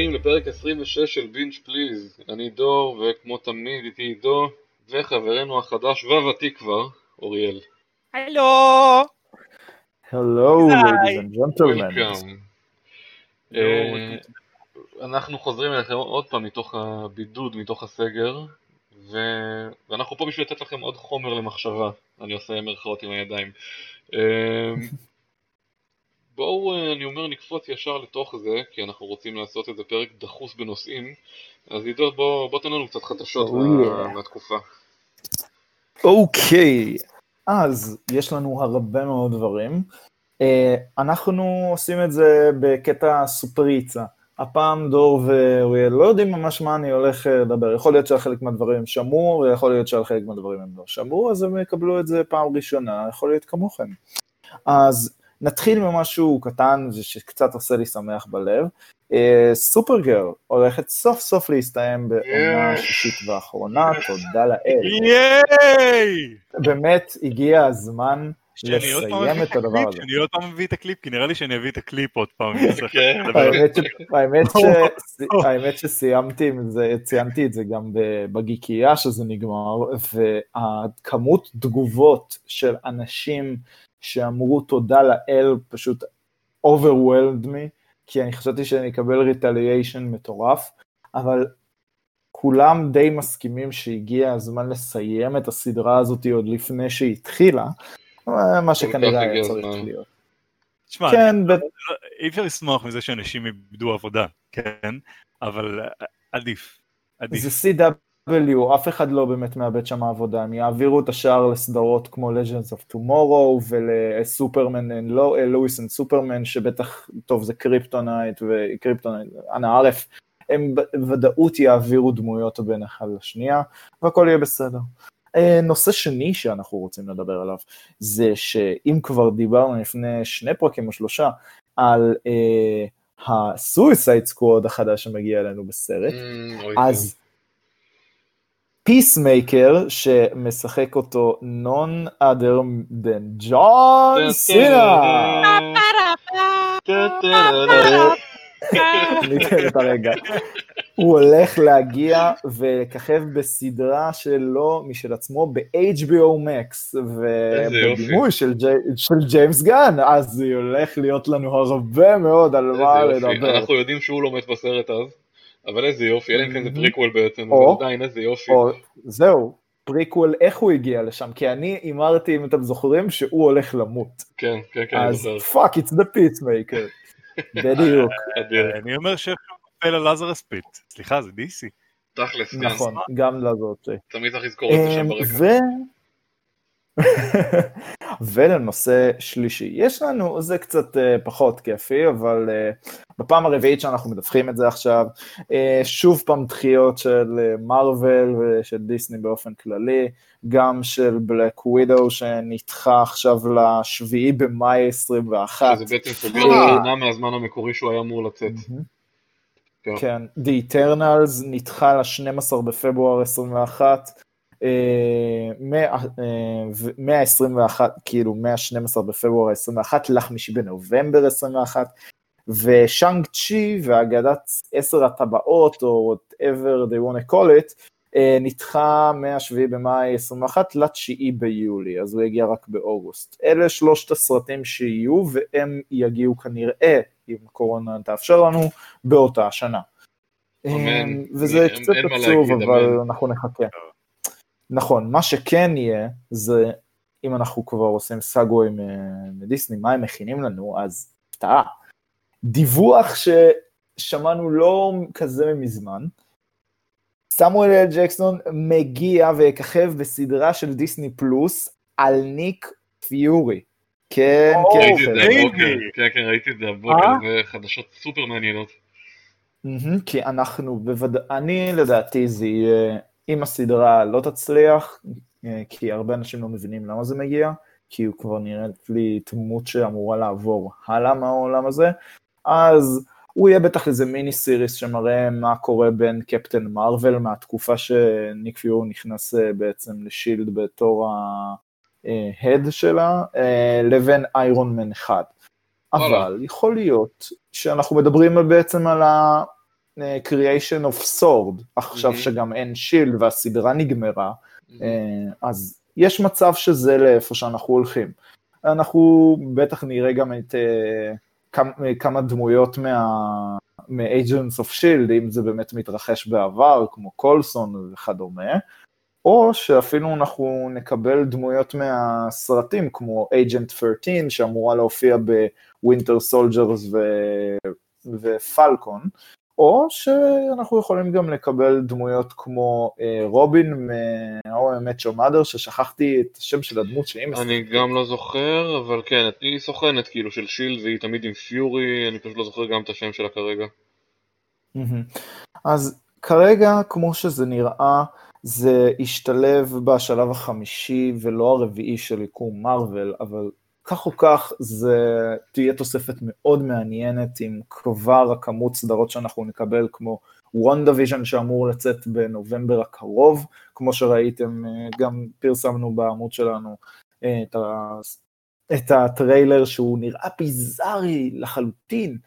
הבאים לפרק 26 של בינג' פליז. אני דור, וכמו תמיד איתי עידו, וחברנו החדש והוותיק כבר, אוריאל. הלו! Hello, ladies and gentlemen. Welcome. אה, אנחנו חוזרים אליכם עוד פעם מתוך הבידוד, מתוך הסגר, ו... ואנחנו פה בשביל לתת לכם עוד חומר למחשבה. אני עושה מרכאות עם הידיים. בואו, אה, אני אומר, נקפוץ ישר לתוך זה, כי אנחנו רוצים לעשות איזה פרק דחוס בנושאים. אז עידו, בוא, בוא תן לנו קצת חדשות Oh, yeah. מהתקופה. אוקיי, אז יש לנו הרבה מאוד דברים. אה, אנחנו עושים את זה בקטע סופריצה. הפעם דור ואוריאל לא יודעים ממש מה אני הולך אה, לדבר. יכול להיות שעל חלק מהדברים הם שמעו, ויכול להיות שעל חלק מהדברים הם לא שמעו, אז הם יקבלו את זה פעם ראשונה, יכול להיות כמוכם. אז נתחיל ממשהו קטן ושקצת עושה לי שמח בלב. אה, Supergirl הולכת סוף סוף להסתיים בעונה Yeah. השישית והאחרונה, תודה לאל. ייי! באמת הגיע הזמן לסיים את הדבר הזה. שאני עוד פעם מביא את הקליפ, כי נראה לי שאני אביא את הקליפ עוד פעם. כן. האמת שסיימתי עם זה, ציינתי את זה גם בגיקייה שזה נגמר, והכמות תגובות של אנשים שאמרו תודה לאל פשוט overwhelmed me, כי אני חשבתי שאני אקבל ריטליאשן מטורף, אבל כולם די מסכימים שהגיע הזמן לסיים את הסדרה הזאת עוד לפני שהיא התחילה, מה שכנראה היה צריך הזמן. להיות. תשמע, כן, ב- אי אפשר לשמוח מזה שאנשים איבדו עבודה, כן? אבל אה, עדיף. עדיף. זה CW, אף אחד לא באמת מאבד שם עבודה, הם יעבירו את השאר לסדרות כמו Legends of Tomorrow ולסופרמן, Lois and Superman, שבטח, טוב זה קריפטונייט וקריפטונייט, אנא ערף, הם בוודאות יעבירו דמויות בין אחד לשנייה, והכל יהיה בסדר. אה, נושא שני שאנחנו רוצים לדבר עליו, זה שאם כבר דיברנו לפני שני פרקים או שלושה, על אה, ה Suicide Squad החדש שמגיע אלינו בסרט, Mm, אז Peacemaker שמשחק אותו none other than ג'ון סינה. ניתן את הרגע. הוא הולך להגיע ולככב בסדרה שלו משל עצמו ב-HBO Max. ובבימוי של, ג'י- של ג'יימס גן, אז זה הולך להיות לנו הרבה מאוד על מה. לדבר. אנחנו יודעים שהוא לא מת בסרט אז, אבל איזה יופי, אלא אם כן זה Mhm. prequel בעצם, או- אבל עדיין איזה יופי. או, זהו, פריקוול, איך הוא הגיע לשם? כי אני הימרתי, אם אתם זוכרים, שהוא הולך למות. כן, כן, כן, אני אז. fuck, it's the peacemaker. בדיוק, אדיר. אני אומר שאיכשהו נופל על Lazarus Pit. סליחה, זה DC. תכלס, כן. נכון, גם לזאת. תמיד צריך לזכור את זה שם אמ, ברקע. ולנושא שלישי, יש לנו, זה קצת אה, פחות כיפי, אבל אה, בפעם הרביעית שאנחנו מדווחים את זה עכשיו, אה, שוב פעם דחיות של מארוול ושל דיסני באופן כללי, גם של בלק ווידו שנדחה עכשיו לשביעי במאי 21. שזה בעצם סוגר. שנה מהזמן המקורי שהוא היה אמור לצאת. כן. כן, The Eternals נדחה ל-12 בפברואר 21, אה, מה- אה, ו- מה-21, כאילו מה-12 בפברואר 21 לחמישי בנובמבר 21, ושאנג צ'י ואגדת עשר הטבעות, או whatever they want to call it, אה, נדחה מה-7 במאי 21 ל-9 ביולי, אז הוא יגיע רק באוגוסט. אלה שלושת הסרטים שיהיו, והם יגיעו כנראה, אם קורונה תאפשר לנו, באותה השנה. אמן. אמ, וזה אין- קצת עצוב, אבל אמן. אנחנו נחכה. נכון, מה שכן יהיה, זה אם אנחנו כבר עושים סאגווי מ- מדיסני, מה הם מכינים לנו, אז הפתעה. דיווח ששמענו לא כזה מזמן, סמואל אל ג'קסון מגיע ויככב בסדרה של דיסני פלוס על ניק פיורי. כן, כן, ראיתי את כן. זה הבוקר, baby. כן, כן, ראיתי את זה הבוקר, אה? חדשות סופר מעניינות. כי אנחנו בוודא... אני לדעתי זה יהיה, אם הסדרה לא תצליח, אה, כי הרבה אנשים לא מבינים למה זה מגיע, כי הוא כבר נראית לי דמות שאמורה לעבור הלאה מהעולם הזה, אז הוא יהיה בטח איזה mini series שמראה מה קורה בין קפטן מרוויל מהתקופה שניק פיורי נכנס אה, בעצם לשילד בתור ההד שלה, אה, לבין איירון מן 1. וואלה. אבל יכול להיות שאנחנו מדברים בעצם על אה, creation of sword, עכשיו Mhm. שגם אין שילד והסדרה נגמרה. אה, אז יש מצב שזה לאיפה שאנחנו הולכים. אנחנו בטח נראה גם את אה, כמה, כמה דמויות מה... מ-agents of shield, אם זה באמת מתרחש בעבר, כמו קולסון וכדומה, או שאפילו אנחנו נקבל דמויות מהסרטים, כמו agent 13, שאמורה להופיע ב Winter Soldier. ו Falcon, או שאנחנו יכולים גם לקבל דמויות כמו אה, רובין מ-How I Met Your Mother, ששכחתי את השם של הדמות שהיא אני משחקת. גם לא זוכר, אבל כן, היא סוכנת כאילו של שילד והיא תמיד עם פיורי, אני פשוט לא זוכר גם את השם שלה כרגע. מהמם. אז כרגע, כמו שזה נראה, זה השתלב בשלב החמישי ולא הרביעי של יקום מארוול, אבל כך או כך זה תהיה תוספת מאוד מעניינת עם כבר הכמות סדרות שאנחנו נקבל, כמו וונדה ויז'ן שאמור לצאת בנובמבר הקרוב, כמו שראיתם, אה, גם פרסמנו בעמוד שלנו אה, את, ה... את הטריילר שהוא נראה ביזארי לחלוטין,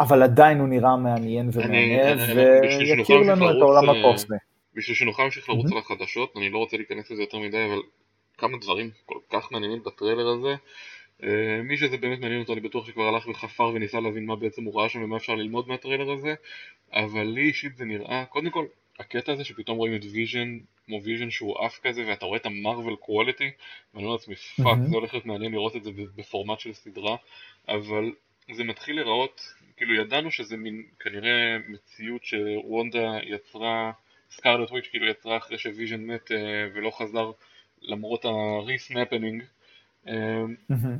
אבל עדיין הוא נראה מעניין ומעניין, ויכיר לנו את העולם אה, הקוסמי. בשביל שנוכל להמשיך לרוץ. על החדשות, אני לא רוצה להיכנס לזה יותר מדי, אבל כמה דברים כל כך מעניינים בטריילר הזה. אה, מי שזה באמת מעניין אותו, אני בטוח שכבר הלך וחפר וניסה להבין מה בעצם הוא ראה שם ומה אפשר ללמוד מהטריילר הזה, אבל לי אישית זה נראה, קודם כל, הקטע הזה שפתאום רואים את ויז'ן, כמו ויז'ן שהוא עף כזה, ואתה רואה את ה Marvel quality, ואני אומר לעצמי, fuck. זה הולך להיות מעניין לראות את זה בפורמט של סדרה, אבל זה מתחיל להיראות, כאילו ידענו שזה מין, כנראה מציאות שוונדה יצרה, Scarlet Witch כאילו יצרה אחרי שוויז'ן מת אה, ולא חזר למרות אה, מהמם.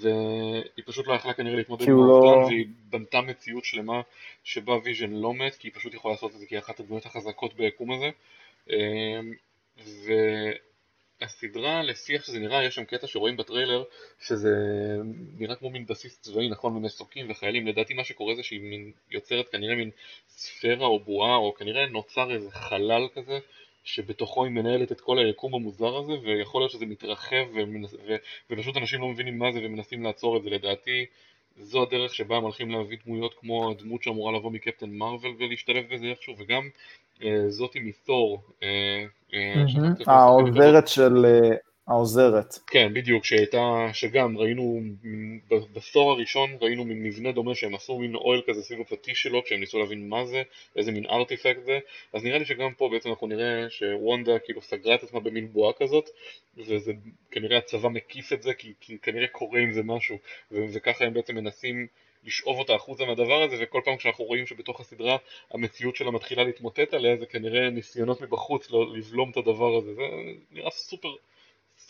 והיא פשוט לא יכלה כנראה להתמודד עם לא- העובדה והיא בנתה מציאות שלמה שבה ויז'ן לא מת כי היא פשוט יכולה לעשות את זה כי היא אחת הדמויות החזקות ביקום הזה אמ, והסדרה לפי איך שזה נראה יש שם קטע שרואים בטריילר שזה נראה כמו מין בסיס צבאי נכון ממסוקים וחיילים לדעתי מה שקורה זה שהיא מין יוצרת כנראה מין ספירה או בועה או כנראה נוצר איזה חלל כזה שבתוכו היא מנהלת את כל היקום המוזר הזה ויכול להיות שזה מתרחב ומנס... ו... ופשוט אנשים לא מבינים מה זה ומנסים לעצור את זה. לדעתי זו הדרך שבה הם הולכים להביא דמויות כמו הדמות שאמורה לבוא מקפטן מרוויל ולהשתלב בזה איכשהו וגם אה, זאתי מתור אה, אה, לשחק את העוזרת של... העוזרת. כן, בדיוק, שהייתה, שגם ראינו מ- ב- בעשור הראשון ראינו מין מבנה דומה שהם עשו מין אוהל כזה סביב הפטיש שלו כשהם ניסו להבין מה זה, איזה מין ארטיפקט זה, אז נראה לי שגם פה בעצם אנחנו נראה שוונדה כאילו סגרה את עצמה במין בועה כזאת, וזה כנראה הצבא מקיף את זה כי, כי כנראה קורה עם זה משהו, ו- וככה הם בעצם מנסים לשאוב אותה החוצה מהדבר הזה, וכל פעם כשאנחנו רואים שבתוך הסדרה המציאות שלה מתחילה להתמוטט עליה, זה כנראה ניסיונות מבחוץ לא- לבלום את הדבר הזה, זה נראה סופר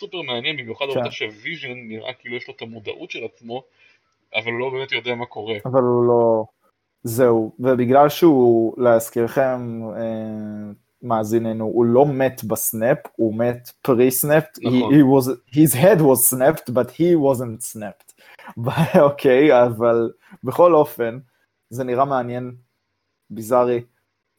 סופר מעניין, במיוחד כן. העובדה שוויז'ן נראה כאילו יש לו את המודעות של עצמו, אבל הוא לא באמת יודע מה קורה. אבל הוא לא... זהו, ובגלל שהוא, להזכירכם, אה, מאזיננו, הוא לא מת ב snap, הוא מת pre-snapped, נכון. he, he was, his head was snapped, but he wasn't snapped. אוקיי, אבל בכל אופן, זה נראה מעניין, ביזארי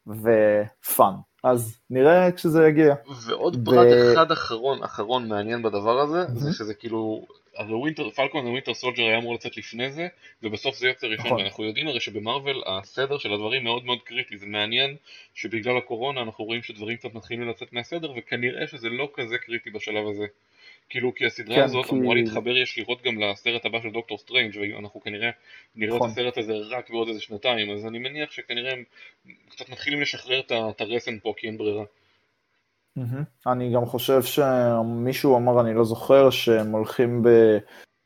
ו fun. אז נראה כשזה יגיע. ועוד ב- פרט אחד אחרון, אחרון מעניין בדבר הזה, זה מהמם. שזה כאילו, הרי ווינטר, Falcon Winter Soldier היה אמור לצאת לפני זה, ובסוף זה יוצא ראשון, נכון. ואנחנו יודעים הרי שבמרוויל הסדר של הדברים מאוד מאוד קריטי, זה מעניין שבגלל הקורונה אנחנו רואים שדברים קצת מתחילים לצאת מהסדר, וכנראה שזה לא כזה קריטי בשלב הזה. כאילו, כי הסדרה כן, הזאת כי- אמורה להתחבר ישירות גם לסרט הבא של דוקטור סטרנג' ואנחנו כנראה נראה את נכון. הסרט הזה רק בעוד איזה שנתיים, אז אני מניח שכנראה הם קצת מתחילים לשחרר את את הרסן פה כי אין ברירה. מהמם. אני גם חושב שמישהו אמר, אני לא זוכר, שהם הולכים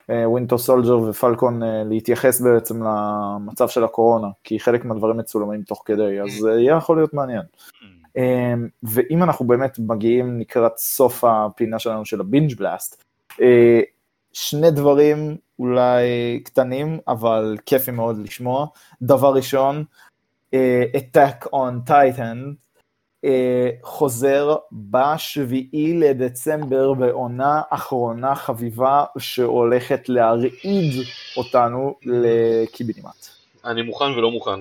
ב Winter Soldier ו Falcon אה, להתייחס בעצם למצב של הקורונה, כי חלק מהדברים מצולמים תוך כדי, אז זה יהיה יכול להיות מעניין. אה, ואם אנחנו באמת מגיעים לקראת סוף הפינה שלנו של הבינג' בלאסט, אה, שני דברים אולי קטנים, אבל כיפי מאוד לשמוע. דבר ראשון, אה, Attack on Titan, אה, חוזר בשביעי לדצמבר בעונה אחרונה חביבה שהולכת להרעיד אותנו לקיבינימט. אני מוכן ולא מוכן.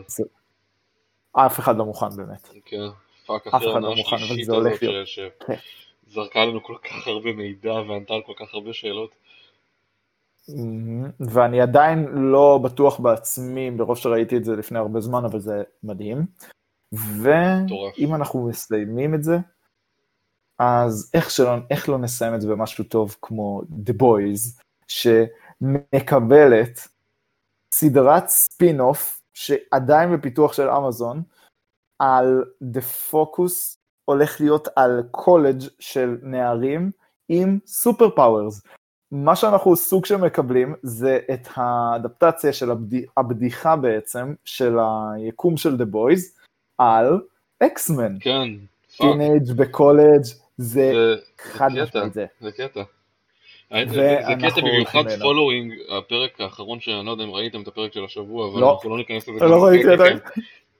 אף אחד לא מוכן באמת. כן, פאק אחרי לא העונה אבל השלישית זה הולך הזאת להיות. כן. שזרקה לנו כל כך הרבה מידע וענתה על כל כך הרבה שאלות. ואני עדיין לא בטוח בעצמי, ברוב שראיתי את זה לפני הרבה זמן, אבל זה מדהים. ואם אנחנו מסיימים את זה, אז איך, שלא, איך לא נסיים את זה במשהו טוב כמו The Boys, שמקבלת סדרת ספין-אוף שעדיין בפיתוח של אמזון, על The Focus הולך להיות על קולג' של נערים עם super powers. מה שאנחנו סוג של מקבלים זה את האדפטציה של הבד... הבדיחה בעצם של היקום של The Boys על X-Men. כן. teenage בקולג' זה חד משמעית זה. זה קטע. זה קטע במיוחד following, הפרק האחרון שאני לא יודע אם ראיתם את הפרק של השבוע, אבל לא. אנחנו לא ניכנס לזה. לא ראיתי עדיין.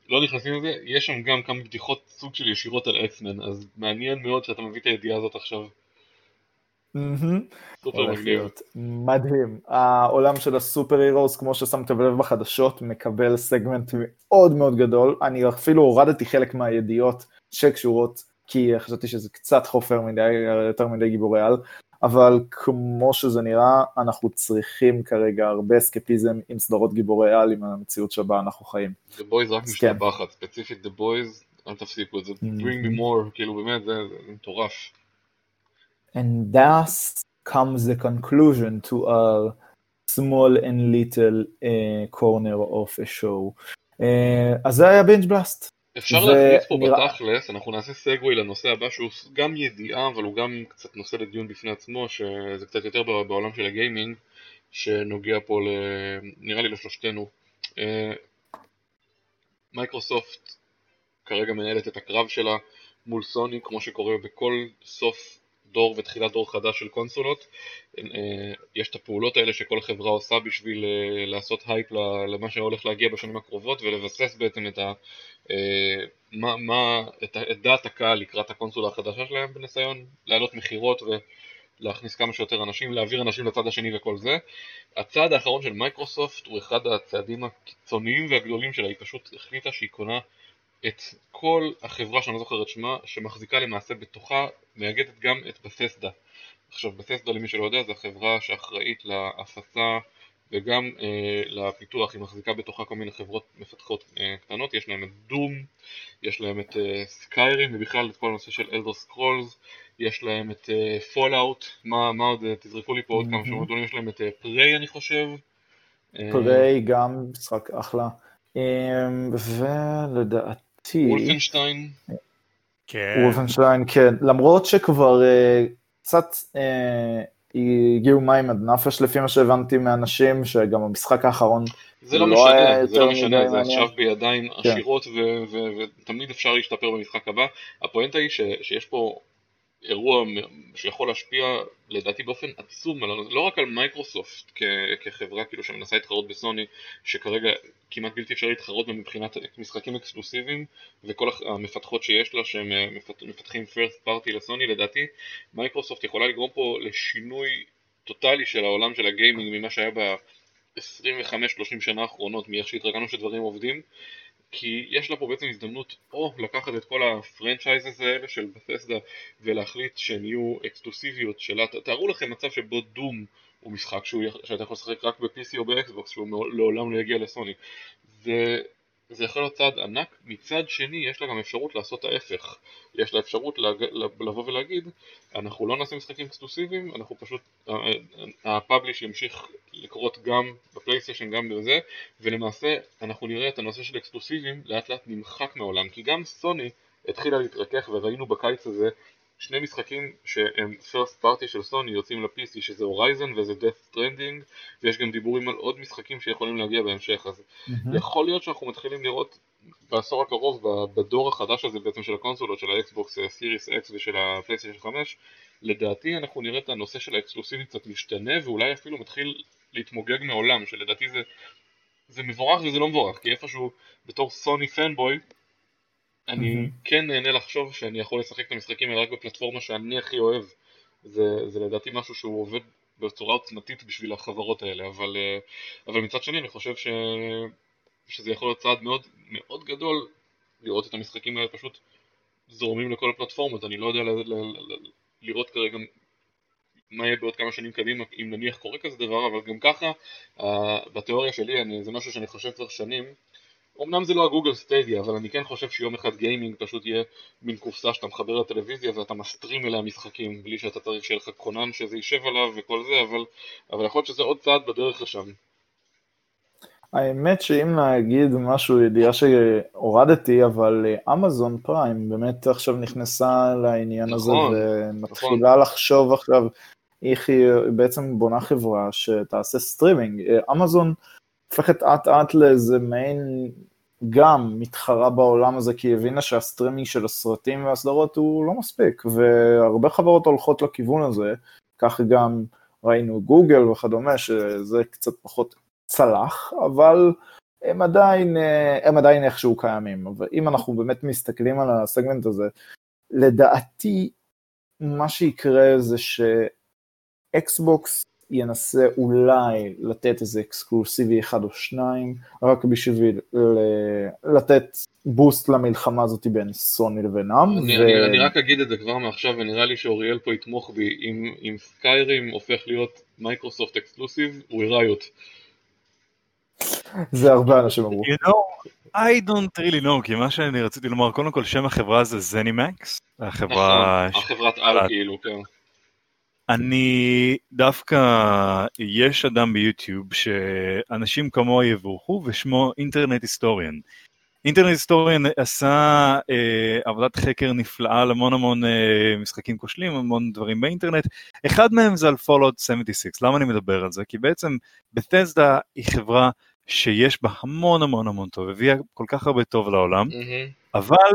לא נכנסים לזה, יש שם גם כמה בדיחות סוג של ישירות על X-Men, אז מעניין מאוד שאתה מביא את הידיעה הזאת עכשיו. סופר מגניב. מדהים. העולם של ה super heroes, כמו ששמתם לב בחדשות, מקבל סגמנט מאוד מאוד גדול. אני אפילו הורדתי חלק מהידיעות שקשורות, כי חשבתי שזה קצת חופר מדי, יותר מדי גיבורי על, אבל כמו שזה נראה, אנחנו צריכים כרגע הרבה אסקפיזם עם סדרות גיבורי על עם המציאות שבה אנחנו חיים. The Boys רק משתבחת, ספציפית The Boys, אל תפסיקו את זה, bring me more, כאילו באמת זה מטורף. And thus comes the conclusion to our small and little uh, corner of a show. אה, אז זה היה binge blast. אפשר ו... להכניס פה נראה... בתכלס, אנחנו נעשה segue לנושא הבא שהוא גם ידיעה אבל הוא גם קצת נושא לדיון בפני עצמו שזה קצת יותר בעולם של הגיימינג שנוגע פה ל... נראה לי לשלושתנו. אה, מייקרוסופט כרגע מנהלת את הקרב שלה מול סוני כמו שקורה בכל סוף דור ותחילת דור חדש של קונסולות. אה, יש את הפעולות האלה שכל חברה עושה בשביל אה, לעשות הייפ למה שהולך להגיע בשנים הקרובות ולבסס בעצם את, ה, אה, מה, מה, את, את דעת הקהל לקראת הקונסולה החדשה שלהם בניסיון להעלות מכירות ולהכניס כמה שיותר אנשים, להעביר אנשים לצד השני וכל זה. הצעד האחרון של מייקרוסופט הוא אחד הצעדים הקיצוניים והגדולים שלה, היא פשוט החליטה שהיא קונה את כל החברה שאני לא זוכר את שמה, שמחזיקה למעשה בתוכה, מאגדת גם את בפסדה. עכשיו בפסדה למי שלא יודע זו החברה שאחראית להפצה וגם אה, לפיתוח, היא מחזיקה בתוכה כל מיני חברות מפתחות אה, קטנות, יש להם את Doom, יש להם את אה, Skyrim ובכלל את כל הנושא של Elder Scrolls, יש להם את Fallout, אה, מה, מה עוד, אה, תזרקו לי פה עוד כמה שמות גדולים, יש להם את Prey אה, אני חושב. Prey גם משחק אחלה. ולדעתי לדעתי... Wolfenstein? כן. Wolfenstein, כן. למרות שכבר אה, קצת uh, הגיעו מים עד נפש לפי מה שהבנתי מאנשים, שגם המשחק האחרון זה לא, לא משנה, זה לא משנה, זה עכשיו בידיים כן. עשירות ותמיד אפשר להשתפר במשחק הבא. הפואנטה היא שיש פה אירוע שיכול להשפיע לדעתי באופן עצום, לא רק על מייקרוסופט כחברה כאילו שמנסה להתחרות בסוני, שכרגע כמעט בלתי אפשר להתחרות מבחינת משחקים אקסקלוסיביים וכל המפתחות שיש לה שהם אה, מפתחים first party לסוני, לדעתי מייקרוסופט יכולה לגרום פה לשינוי טוטאלי של העולם של הגיימינג ממה שהיה ב-25-30 שנה האחרונות, מאיך שהתרגלנו שדברים עובדים כי יש לה פה בעצם הזדמנות או לקחת את כל ה franchises האלה של Bethesda ולהחליט שהן יהיו אקסקלוסיביות שלה, תארו לכם מצב שבו Doom הוא משחק שהוא, שאתה יכול לשחק רק ב-PC או באקסבוקס שהוא לעולם לא יגיע לסוני. זה זה יכול להיות צעד ענק, מצד שני יש לה גם אפשרות לעשות ההפך, יש לה אפשרות להג... לבוא ולהגיד אנחנו לא נעשה משחקים אקסקלוסיביים, אנחנו פשוט, הפאבליש ימשיך לקרות גם בפלייסטיישן גם בזה, ולמעשה אנחנו נראה את הנושא של אקסקלוסיביים לאט לאט נמחק מהעולם, כי גם סוני התחילה להתרכך וראינו בקיץ הזה שני משחקים שהם first party של סוני יוצאים ל-PC שזה הורייזן וזה death stranding ויש גם דיבורים על עוד משחקים שיכולים להגיע בהמשך אז mm-hmm. יכול להיות שאנחנו מתחילים לראות בעשור הקרוב בדור החדש הזה בעצם של הקונסולות של האקסבוקס Series X ושל הפלייסטיישן 5 לדעתי אנחנו נראה את הנושא של האקסקלוסיבי קצת משתנה ואולי אפילו מתחיל להתמוגג מעולם שלדעתי זה זה מבורך וזה לא מבורך כי איפשהו בתור סוני fanboy אני. כן נהנה לחשוב שאני יכול לשחק את המשחקים האלה רק בפלטפורמה שאני הכי אוהב. זה, זה לדעתי משהו שהוא עובד בצורה עוצמתית בשביל החברות האלה, אבל, אה, אבל מצד שני אני חושב ש, שזה יכול להיות צעד מאוד מאוד גדול לראות את המשחקים האלה פשוט זורמים לכל הפלטפורמות, אני לא יודע ל, ל, ל, לראות כרגע מה יהיה בעוד כמה שנים קדימה, אם נניח קורה כזה דבר, אבל גם ככה, אה, בתיאוריה שלי, אני, זה משהו שאני חושב כבר שנים, אמנם זה לא הגוגל סטדיה, אבל אני כן חושב שיום אחד גיימינג פשוט יהיה מין קופסה שאתה מחבר לטלוויזיה ואתה מסטרים אליה משחקים, בלי שאתה צריך שיהיה לך כונן שזה יישב עליו וכל זה, אבל, אבל יכול להיות שזה עוד צעד בדרך לשם. האמת שאם להגיד משהו, ידיעה שהורדתי, אבל אמזון פריים באמת עכשיו נכנסה לעניין נכון, הזה, ומתחילה נכון. לחשוב עכשיו איך היא בעצם בונה חברה שתעשה סטרימינג. אמזון הופכת אט אט לאיזה מעין גם מתחרה בעולם הזה, כי היא הבינה שהסטרימינג של הסרטים והסדרות הוא לא מספיק, והרבה חברות הולכות לכיוון הזה, כך גם ראינו גוגל וכדומה, שזה קצת פחות צלח, אבל הם עדיין, הם עדיין איכשהו קיימים. אבל אם אנחנו באמת מסתכלים על הסגמנט הזה, לדעתי מה שיקרה זה שאקסבוקס ינסה אולי לתת איזה אקסקלוסיבי אחד או שניים, רק בשביל לתת boost למלחמה הזאת בין סוני לבינם. אני, ו... אני, אני רק אגיד את זה כבר מעכשיו, ונראה לי שאוריאל פה יתמוך בי, אם, אם Skyrim הופך להיות מייקרוסופט exclusive, we riot. זה הרבה אנשים אמרו. You know, I don't really know, כי מה שאני רציתי לומר, קודם כל שם החברה זה ZeniMax, החברה... נכון, החברת על כאילו, כן. אני דווקא, יש אדם ביוטיוב שאנשים כמוה יבורכו ושמו Internet Historian. אינטרנט היסטוריאן עשה אה, עבודת חקר נפלאה למון המון אה, משחקים כושלים, המון דברים באינטרנט. אחד מהם זה על פולוד 76. למה אני מדבר על זה? כי בעצם בתסדה היא חברה שיש בה המון המון המון טוב, הביאה כל כך הרבה טוב לעולם, mm-hmm. אבל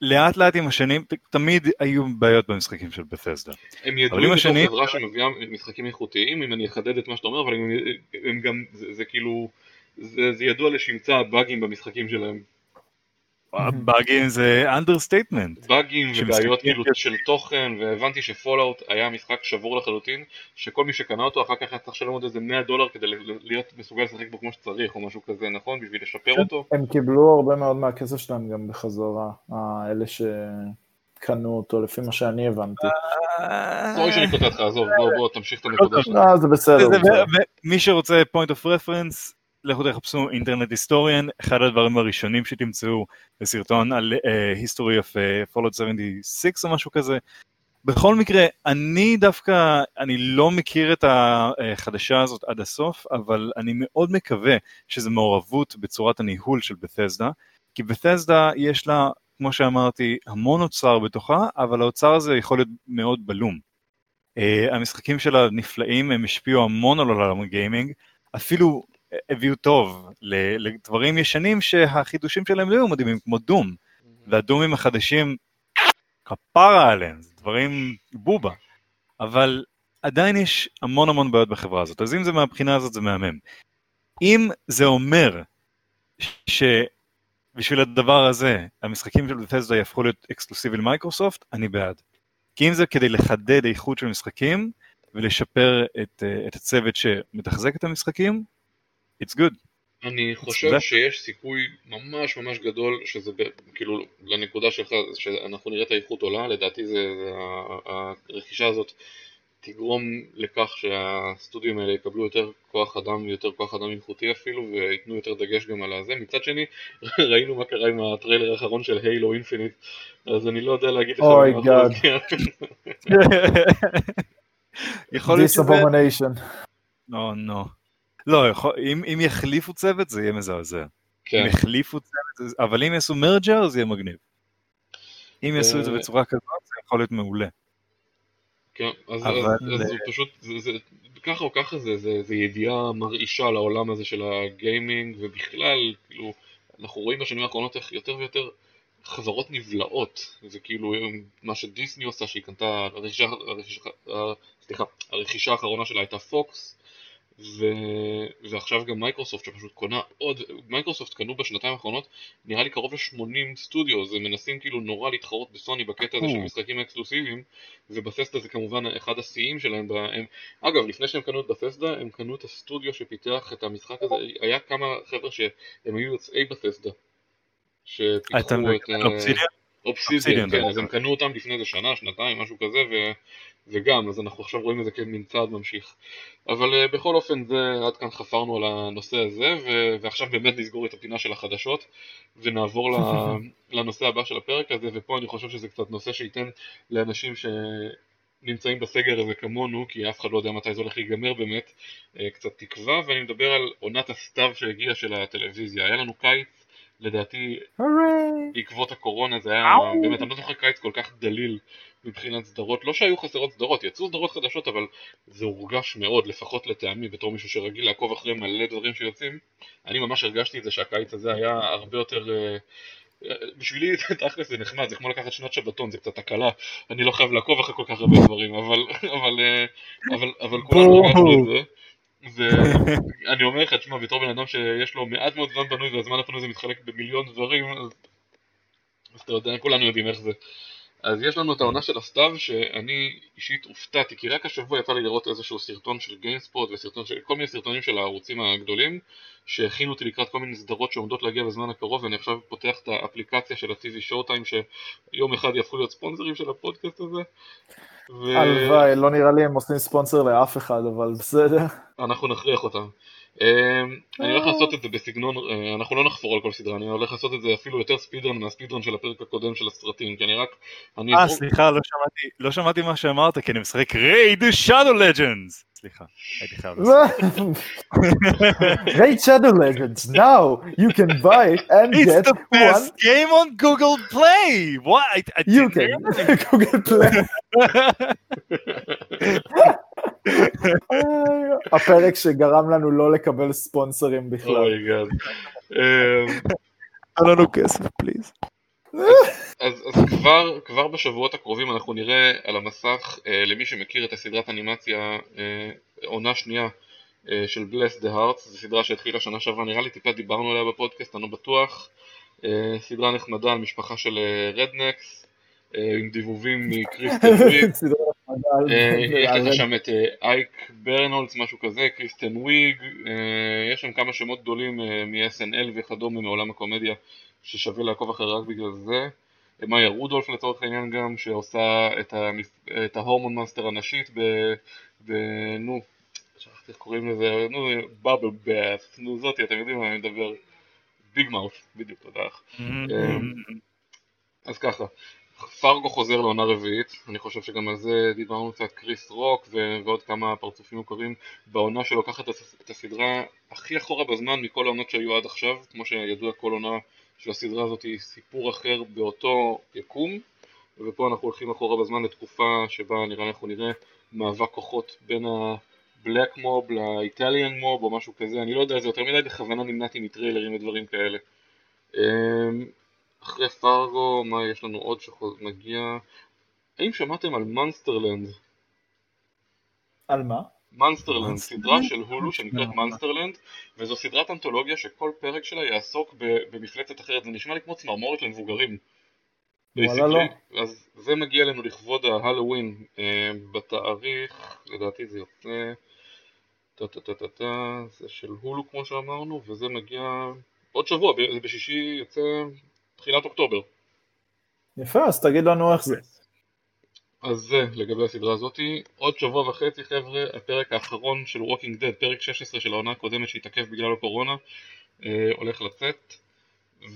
לאט לאט עם השנים תמיד היו בעיות במשחקים של בתסדה. הם ידעו מתוך השנים... חברה שמביאה משחקים איכותיים, אם אני אחדד את מה שאתה אומר, אבל הם, הם גם, זה, זה כאילו, זה, זה ידוע לשמצה באגים במשחקים שלהם. באגים זה understatement. באגים ובעיות כאילו של תוכן, והבנתי ש Fallout היה משחק שבור לחלוטין, שכל מי שקנה אותו אחר כך היה צריך לשלם עוד איזה 100 דולר כדי להיות מסוגל לשחק בו כמו שצריך או משהו כזה, נכון? בשביל לשפר כן, אותו. הם קיבלו הרבה מאוד מהכסף שלהם גם בחזרה, האלה שקנו אותו לפי מה שאני הבנתי. סורי שאני קוטע אותך, עזוב, בוא תמשיך את הנקודה שלך. לא, זה בסדר. מי שרוצה point of reference, לכו תחפשו אינטרנט היסטוריאן, אחד הדברים הראשונים שתמצאו זה סרטון על uh, history of uh, Fallout 76 או משהו כזה. בכל מקרה, אני דווקא, אני לא מכיר את החדשה הזאת עד הסוף, אבל אני מאוד מקווה שזה מעורבות בצורת הניהול של בתסדה, כי בתסדה יש לה, כמו שאמרתי, המון אוצר בתוכה, אבל האוצר הזה יכול להיות מאוד בלום. Uh, המשחקים שלה נפלאים, הם השפיעו המון על עולם הגיימינג, אפילו הביאו טוב לדברים ישנים שהחידושים שלהם לא היו מדהימים, כמו דום. והדומים החדשים, כפרה עליהם, זה דברים בובה. אבל עדיין יש המון המון בעיות בחברה הזאת, אז אם זה מהבחינה הזאת זה מהמם. אם זה אומר שבשביל הדבר הזה המשחקים של בתסדה יהפכו להיות אקסקלוסיבי למייקרוסופט, אני בעד. כי אם זה כדי לחדד איכות של משחקים ולשפר את, את הצוות שמתחזק את המשחקים, it's good. אני חושב שיש סיכוי ממש ממש גדול שזה כאילו לנקודה שלך שאנחנו נראה את האיכות עולה לדעתי זה, זה הרכישה הזאת תגרום לכך שהסטודיו האלה יקבלו יותר כוח אדם ויותר כוח אדם איכותי אפילו וייתנו יותר דגש גם על הזה. מצד שני ראינו מה קרה עם הטריילר האחרון של Halo Infinite אז אני לא יודע להגיד לך oh God יכול להיות שזה... לא, נו. לא, אם, אם יחליפו צוות זה יהיה מזעזע. כן. אם יחליפו צוות, אבל אם יעשו merger זה יהיה מגניב. אם יעשו את זה אה, בצורה כזאת זה יכול להיות מעולה. כן, אז, אבל... אז, אז זה פשוט, זה, זה, ככה או ככה זה, זה, זה ידיעה מרעישה לעולם הזה של הגיימינג, ובכלל, כאילו, אנחנו רואים בשנים האחרונות איך יותר ויותר חברות נבלעות, זה כאילו מה שדיסני עושה, שהיא קנתה, הרכישה, הרכישה, סליחה, הרכישה האחרונה שלה הייתה פוקס, ו... ועכשיו גם מייקרוסופט שפשוט קונה עוד, מייקרוסופט קנו בשנתיים האחרונות נראה לי קרוב ל-80 סטודיו, זה מנסים כאילו נורא להתחרות בסוני בקטע הזה של משחקים אקסקלוסיביים ו Bethesda זה כמובן אחד השיאים שלהם, בהם... אגב לפני שהם קנו את Bethesda הם קנו את הסטודיו שפיתח את המשחק הזה, היה כמה חבר'ה שהם היו יוצאי בפסדה שפיתחו את... אובסידיאן? אובסידיאן, כן. אז הם קנו אותם לפני איזה שנה, שנתיים, משהו כזה, ו... וגם, אז אנחנו עכשיו רואים את זה כמין צעד ממשיך. אבל uh, בכל אופן, זה, עד כאן חפרנו על הנושא הזה, ו... ועכשיו באמת נסגור את הפינה של החדשות, ונעבור. לנושא הבא של הפרק הזה, ופה אני חושב שזה קצת נושא שייתן לאנשים שנמצאים בסגר הזה כמונו, כי אף אחד לא יודע מתי זה הולך להיגמר באמת, אה, קצת תקווה, ואני מדבר על עונת הסתיו שהגיעה של הטלוויזיה. היה לנו קיץ, לדעתי. בעקבות הקורונה זה היה. באמת, אני לא זוכר קיץ כל כך דליל מבחינת סדרות, לא שהיו חסרות סדרות, יצאו סדרות חדשות, אבל זה הורגש מאוד, לפחות לטעמי, בתור מישהו שרגיל לעקוב אחרי מלא דברים שיוצאים, אני ממש הרגשתי את זה שהקיץ הזה היה הרבה יותר... אה, אה, בשבילי תכלס זה נחמד, זה כמו לקחת שנת שבתון, זה קצת הקלה, אני לא חייב לעקוב אחרי כל כך הרבה דברים, אבל, אבל, אה, אבל, אבל כולנו הרגשנו את זה. ואני אומר לך, תשמע, בתור בן אדם שיש לו מעט מאוד זמן פנוי והזמן הפנוי הזה מתחלק במיליון דברים, אז, אז אתה יודע, כולנו יודעים איך זה. אז יש לנו את העונה של הסתיו, שאני אישית הופתעתי, כי רק השבוע יצא לי לראות איזשהו סרטון של גיימספוט וסרטון של כל מיני סרטונים של הערוצים הגדולים, שהכינו אותי לקראת כל מיני סדרות שעומדות להגיע בזמן הקרוב, ואני עכשיו פותח את האפליקציה של ה-TV Showtime, שיום אחד יהפכו להיות ספונסרים של הפודקאסט הזה. ו- הלוואי, לא נראה לי הם עושים ספונסר לאף אחד, אבל בסדר. אנחנו נכריח אותם. אמ, אני הולך לעשות את זה בסגנון, אה, אנחנו לא נחפור על כל סדרה, אני הולך לעשות את זה אפילו יותר speedrun מה speedrun של הפרק הקודם של הסרטים, כי אני רק... אני אה, סליחה, לא שמעתי, לא שמעתי מה שאמרת, כי אני משחק Raid Shadow Legends. סליחה, הייתי חייב לעשות. Raid Shadow Legends, now you can buy it and It's get the one. best game on Google Play! What? I, I You can. Google Play. הפרק שגרם לנו לא לקבל ספונסרים בכלל. oh my God. אמ, תן לנו כסף, please. אז, אז כבר, כבר בשבועות הקרובים אנחנו נראה על המסך, אה, למי שמכיר את הסדרת אנימציה, אה, עונה שנייה אה, של Bless the Harts, זו סדרה שהתחילה שנה שעברה, נראה לי טיפה דיברנו עליה בפודקאסט, אני לא בטוח. אה, סדרה נחמדה על משפחה של rednecks, עם דיבובים מקריסטן וויג. סדרה אה, יש על- לך שם את אה, אייק ברינהולץ, משהו כזה, קריסטן וויג, אה, יש שם כמה שמות גדולים אה, מ-SNL וכדומה מעולם הקומדיה ששווה לעקוב אחרי רק בגלל זה. אה, מאיה רודולף לצורך העניין גם, שעושה את, המס... את ה Hormone Monster הנשית ב... ב... נו, שכחתי איך קוראים לזה, נו, בבל באס, נו זאתי, אתם יודעים מה אני מדבר. ביג מאוס, בדיוק, תודה לך. אז ככה, פרגו חוזר לעונה רביעית, אני חושב שגם על זה דיברנו קצת, קריס רוק ו- ועוד כמה פרצופים מוכרים בעונה שלוקחת את הס- את הסדרה הכי אחורה בזמן מכל העונות שהיו עד עכשיו, כמו שידוע כל עונה של הסדרה הזאת היא סיפור אחר באותו יקום, ופה אנחנו הולכים אחורה בזמן לתקופה שבה נראה לי אנחנו נראה מאבק כוחות בין mob ל Italian mob או משהו כזה, אני לא יודע, זה יותר מדי בכוונה נמנעתי מטריילרים ודברים כאלה. אחרי פרגו, מה יש לנו עוד שמגיע? האם שמעתם על Monsterland? על מה? Monsterland, Monsterland? סדרה של הולו שנקראת לא. Monsterland, וזו סדרת אנתולוגיה שכל פרק שלה יעסוק במפלצת אחרת, זה נשמע לי כמו צמרמורת למבוגרים. וואלה, basically. אז זה מגיע אלינו לכבוד ההלואוין אה, בתאריך, לדעתי זה יוצא, טה טה טה טה טה, זה של הולו כמו שאמרנו, וזה מגיע עוד שבוע, זה בשישי יוצא תחילת אוקטובר. יפה, אז תגיד לנו איך זה. אז זה לגבי הסדרה הזאתי, עוד שבוע וחצי חבר'ה, הפרק האחרון של Walking Dead, פרק 16 של העונה הקודמת שהתעכב בגלל הקורונה, אה, הולך לצאת,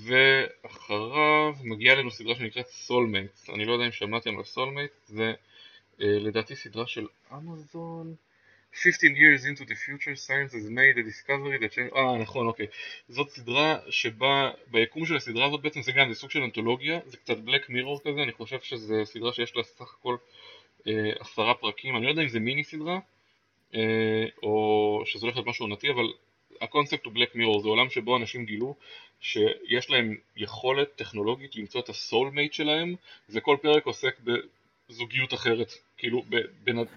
ואחריו מגיעה לנו סדרה שנקראת Soulmates, אני לא יודע אם שמעתם על Soulmates, זה אה, לדעתי סדרה של אמזון, 15 years into the future science has made a discovery that changed, אה נכון אוקיי, זאת סדרה שבה, ביקום של הסדרה הזאת בעצם זה גם, זה סוג של אנתולוגיה, זה קצת בלק מירור כזה, אני חושב שזה סדרה שיש לה סך הכל אה, עשרה פרקים, אני לא יודע אם זה מיני סדרה, אה, או שזה הולך להיות משהו עונתי, אבל הקונספט הוא Black Mirror, זה עולם שבו אנשים גילו שיש להם יכולת טכנולוגית למצוא את ה soulmate שלהם, וכל פרק עוסק בזוגיות אחרת, כאילו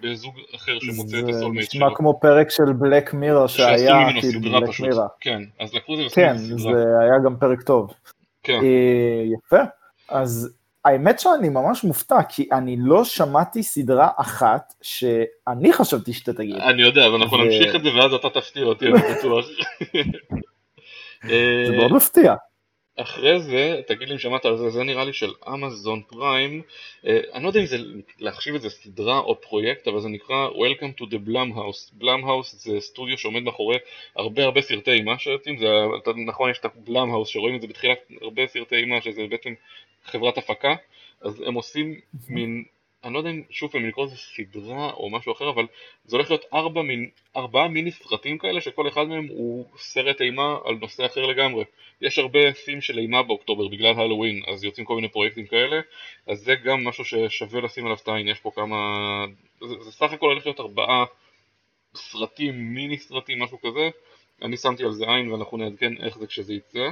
בזוג אחר שמוצא את זה ה soulmate שלו. נשמע כמו פרק של Black Mirror שהיה, כאילו Black פשוט, Mirror. כן, אז לקחו את זה ועשו כן, זה היה גם פרק טוב. כן, אה, יפה. אז האמת שאני ממש מופתע, כי אני לא שמעתי סדרה אחת שאני חשבתי שאתה תגיד. אני יודע, אז אנחנו נמשיך את זה ואז אתה תפתיע אותי, אני בטוח. זה מאוד מפתיע. אחרי זה, תגיד לי אם שמעת על זה, זה נראה לי של אמזון פריים, אה, אני לא יודע אם זה להחשיב את זה סדרה או פרויקט, אבל זה נקרא Welcome to the Blumhouse. Blumhouse זה סטודיו שעומד מאחורי הרבה הרבה סרטי אימה שיוצאים, זה נכון יש את הבלאמהאוס שרואים את זה בתחילת הרבה סרטי אימה שזה בעצם חברת הפקה, אז הם עושים מין אני לא יודע אם שוב פעם לקרוא לזה סדרה או משהו אחר, אבל זה הולך להיות ארבע, מין, ארבעה מיני סרטים כאלה שכל אחד מהם הוא סרט אימה על נושא אחר לגמרי. יש הרבה סים של אימה באוקטובר בגלל הלואוין, אז יוצאים כל מיני פרויקטים כאלה, אז זה גם משהו ששווה לשים עליו העין, יש פה כמה... זה, זה סך הכל הולך להיות ארבעה סרטים, מיני סרטים, משהו כזה. אני שמתי על זה עין ואנחנו נעדכן איך זה כשזה יצא.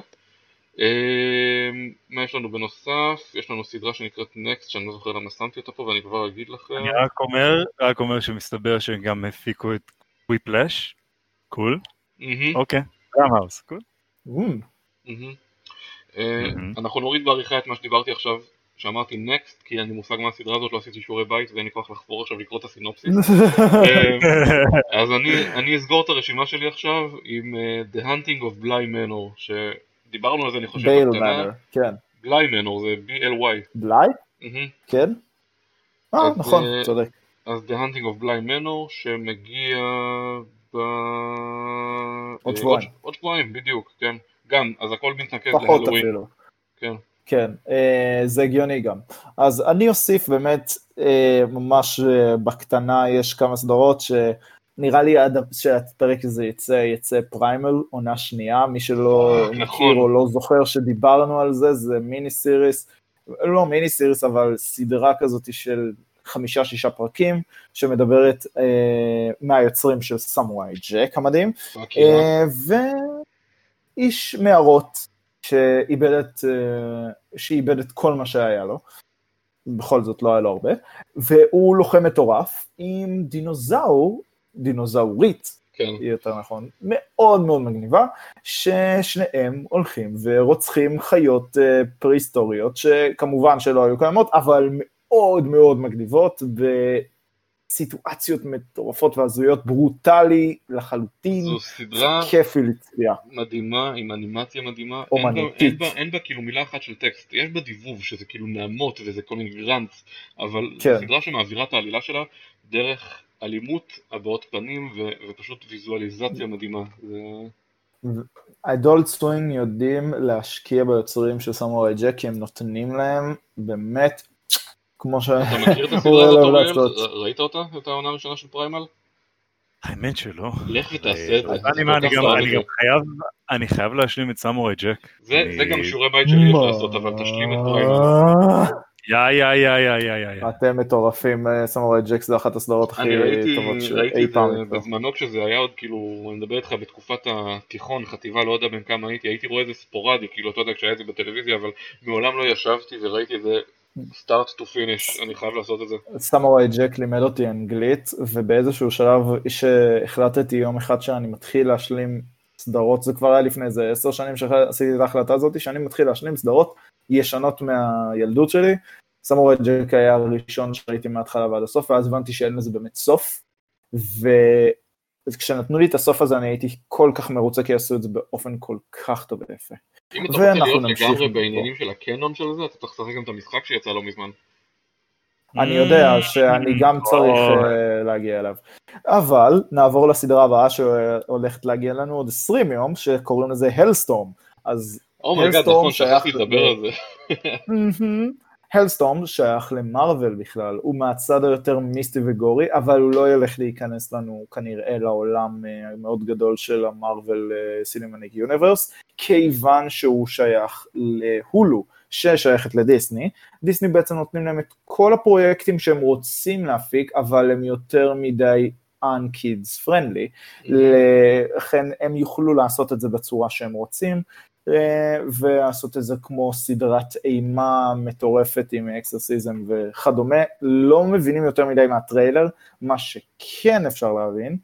אמ, מה יש לנו בנוסף? יש לנו סדרה שנקראת נקסט, שאני לא זוכר למה שמתי אותה פה ואני כבר אגיד לכם. אני רק אומר, רק אומר שמסתבר שהם גם הפיקו את Whiplash, cool. אוקיי, גם House, cool. אנחנו נוריד בעריכה את מה שדיברתי עכשיו, שאמרתי Next, כי אין לי מושג מה הסדרה הזאת, לא עשיתי שיעורי בית ואין לי כוח לחפור עכשיו לקרוא את הסינופסיס. אמ, אז אני אסגור את הרשימה שלי עכשיו עם אה, The Haunting of Bly Manor, דיברנו על זה אני חושב Bly Manor, כן. בליי מנור זה B-L-Y. בליי? כן? אה, נכון, אה, צודק. אז The Hunting of Bly Manor שמגיע ב... עוד אה, שבועיים. עוד שבועיים, בדיוק, כן. גם, אז הכל מתנקז להלואוין. פחות אפילו. כן. כן, אה, זה הגיוני גם. אז אני אוסיף באמת, ממש בקטנה, יש כמה סדרות ש... נראה לי עד שהפרק הזה יצא, יצא פריימל, עונה שנייה, מי שלא אה, מכיר נכון. או לא זוכר שדיברנו על זה, זה מיני סיריס, לא מיני סיריס, אבל סדרה כזאת של חמישה-שישה פרקים, שמדברת אה, מהיוצרים של סמוואי ג'ק המדהים, אה, ואיש מערות שאיבד את, אה, שאיבד את כל מה שהיה לו. בכל זאת לא היה לו הרבה, והוא לוחם מטורף עם דינוזאור דינוזאורית, כן. יותר נכון, מאוד מאוד מגניבה, ששניהם הולכים ורוצחים חיות uh, פרה-היסטוריות, שכמובן שלא היו קיימות, אבל מאוד מאוד מגניבות, בסיטואציות מטורפות והזויות, ברוטלי לחלוטין, זו סדרה כיפי לצפייה. מדהימה, עם אנימציה מדהימה. אין בה, אין, בה, אין בה כאילו מילה אחת של טקסט, יש בה דיבוב שזה כאילו נעמות וזה כל מיני גרנץ, אבל כן. סדרה שמעבירה את העלילה שלה דרך אלימות, הבעות פנים ו- ופשוט ויזואליזציה מדהימה. Adult Swim יודעים להשקיע ביוצרים של סמוראי ג'ק כי הם נותנים להם באמת כמו ש... אתה מכיר את הסדרה הזאת אוריאל? ראית אותה? את העונה הראשונה של Primal? האמת שלא. לך ותעשה את זה. אני חייב להשלים את סמוראי ג'ק. זה גם שיעורי בית שלי יש לעשות, אבל תשלים את Primal. יא יא יא יא יא יא. אתם מטורפים, אה, סמוראי ג'ק זה אחת הסדרות הכי טובות שאי פעם. אני ראיתי בזמנו כשזה היה עוד כאילו, אני מדבר איתך בתקופת התיכון, חטיבה, לא יודע בין כמה הייתי, הייתי רואה את זה ספורדי, כאילו אתה יודע כשהיה את זה בטלוויזיה, אבל מעולם לא ישבתי וראיתי את זה start to finish, אני חייב לעשות את זה. סמוראי ג'ק לימד אותי אנגלית, ובאיזשהו שלב שהחלטתי יום אחד שאני מתחיל להשלים סדרות, זה כבר היה לפני איזה עשר שנים שעשיתי את ההחלטה הזאת, שאני מתחיל להשלים סדרות ישנות מהילדות שלי. סמוראי ג'ק היה הראשון שראיתי מההתחלה ועד הסוף, ואז הבנתי שאין לזה באמת סוף. וכשנתנו לי את הסוף הזה אני הייתי כל כך מרוצה כי עשו את זה באופן כל כך טוב ויפה. אם אתה רוצה להיות לגמרי בעניינים של הקנון של זה, אתה צריך לשחק גם את המשחק שיצא לא מזמן. אני יודע שאני גם צריך אה, להגיע אליו. אבל נעבור לסדרה הבאה שהולכת להגיע לנו עוד 20 יום, שקוראים לזה Helstrom. אז oh my God, oh נכון, שכחתי לדבר על זה. Helstrom שייך למרוויל בכלל, הוא מהצד היותר מיסטי ו gory, אבל הוא לא ילך להיכנס לנו כנראה לעולם המאוד אה, גדול של המרוויל סינמניק יוניברס, כיוון שהוא שייך להולו, ששייכת לדיסני. דיסני בעצם נותנים להם את כל הפרויקטים שהם רוצים להפיק, אבל הם יותר מדי un-kids friendly. לכן הם יוכלו לעשות את זה בצורה שהם רוצים, אה, ולעשות את זה כמו סדרת אימה מטורפת עם אקסרסיזם וכדומה, לא מבינים יותר מדי מהטריילר, מה שכן אפשר להבין,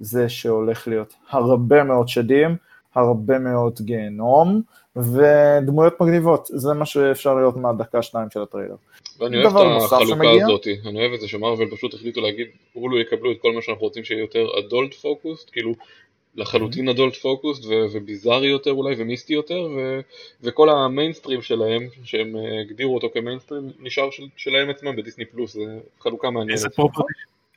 זה שהולך להיות הרבה מאוד שדים, הרבה מאוד גיהנום, ודמויות מגניבות, זה מה שאפשר לראות מהדקה שניים של הטריילר. ואני אוהב את החלוקה. הזאת, אני אוהב את זה שמרוויל פשוט החליטו להגיד, הולו יקבלו את כל מה שאנחנו רוצים שיהיה יותר אדולט פוקוסט, כאילו לחלוטין אדולט פוקוס וביזארי יותר אולי ומיסטי יותר ו- וכל המיינסטרים שלהם שהם אה, הגדירו אותו כמיינסטרים נשאר של- שלהם עצמם בדיסני פלוס זה חלוקה מעניינת.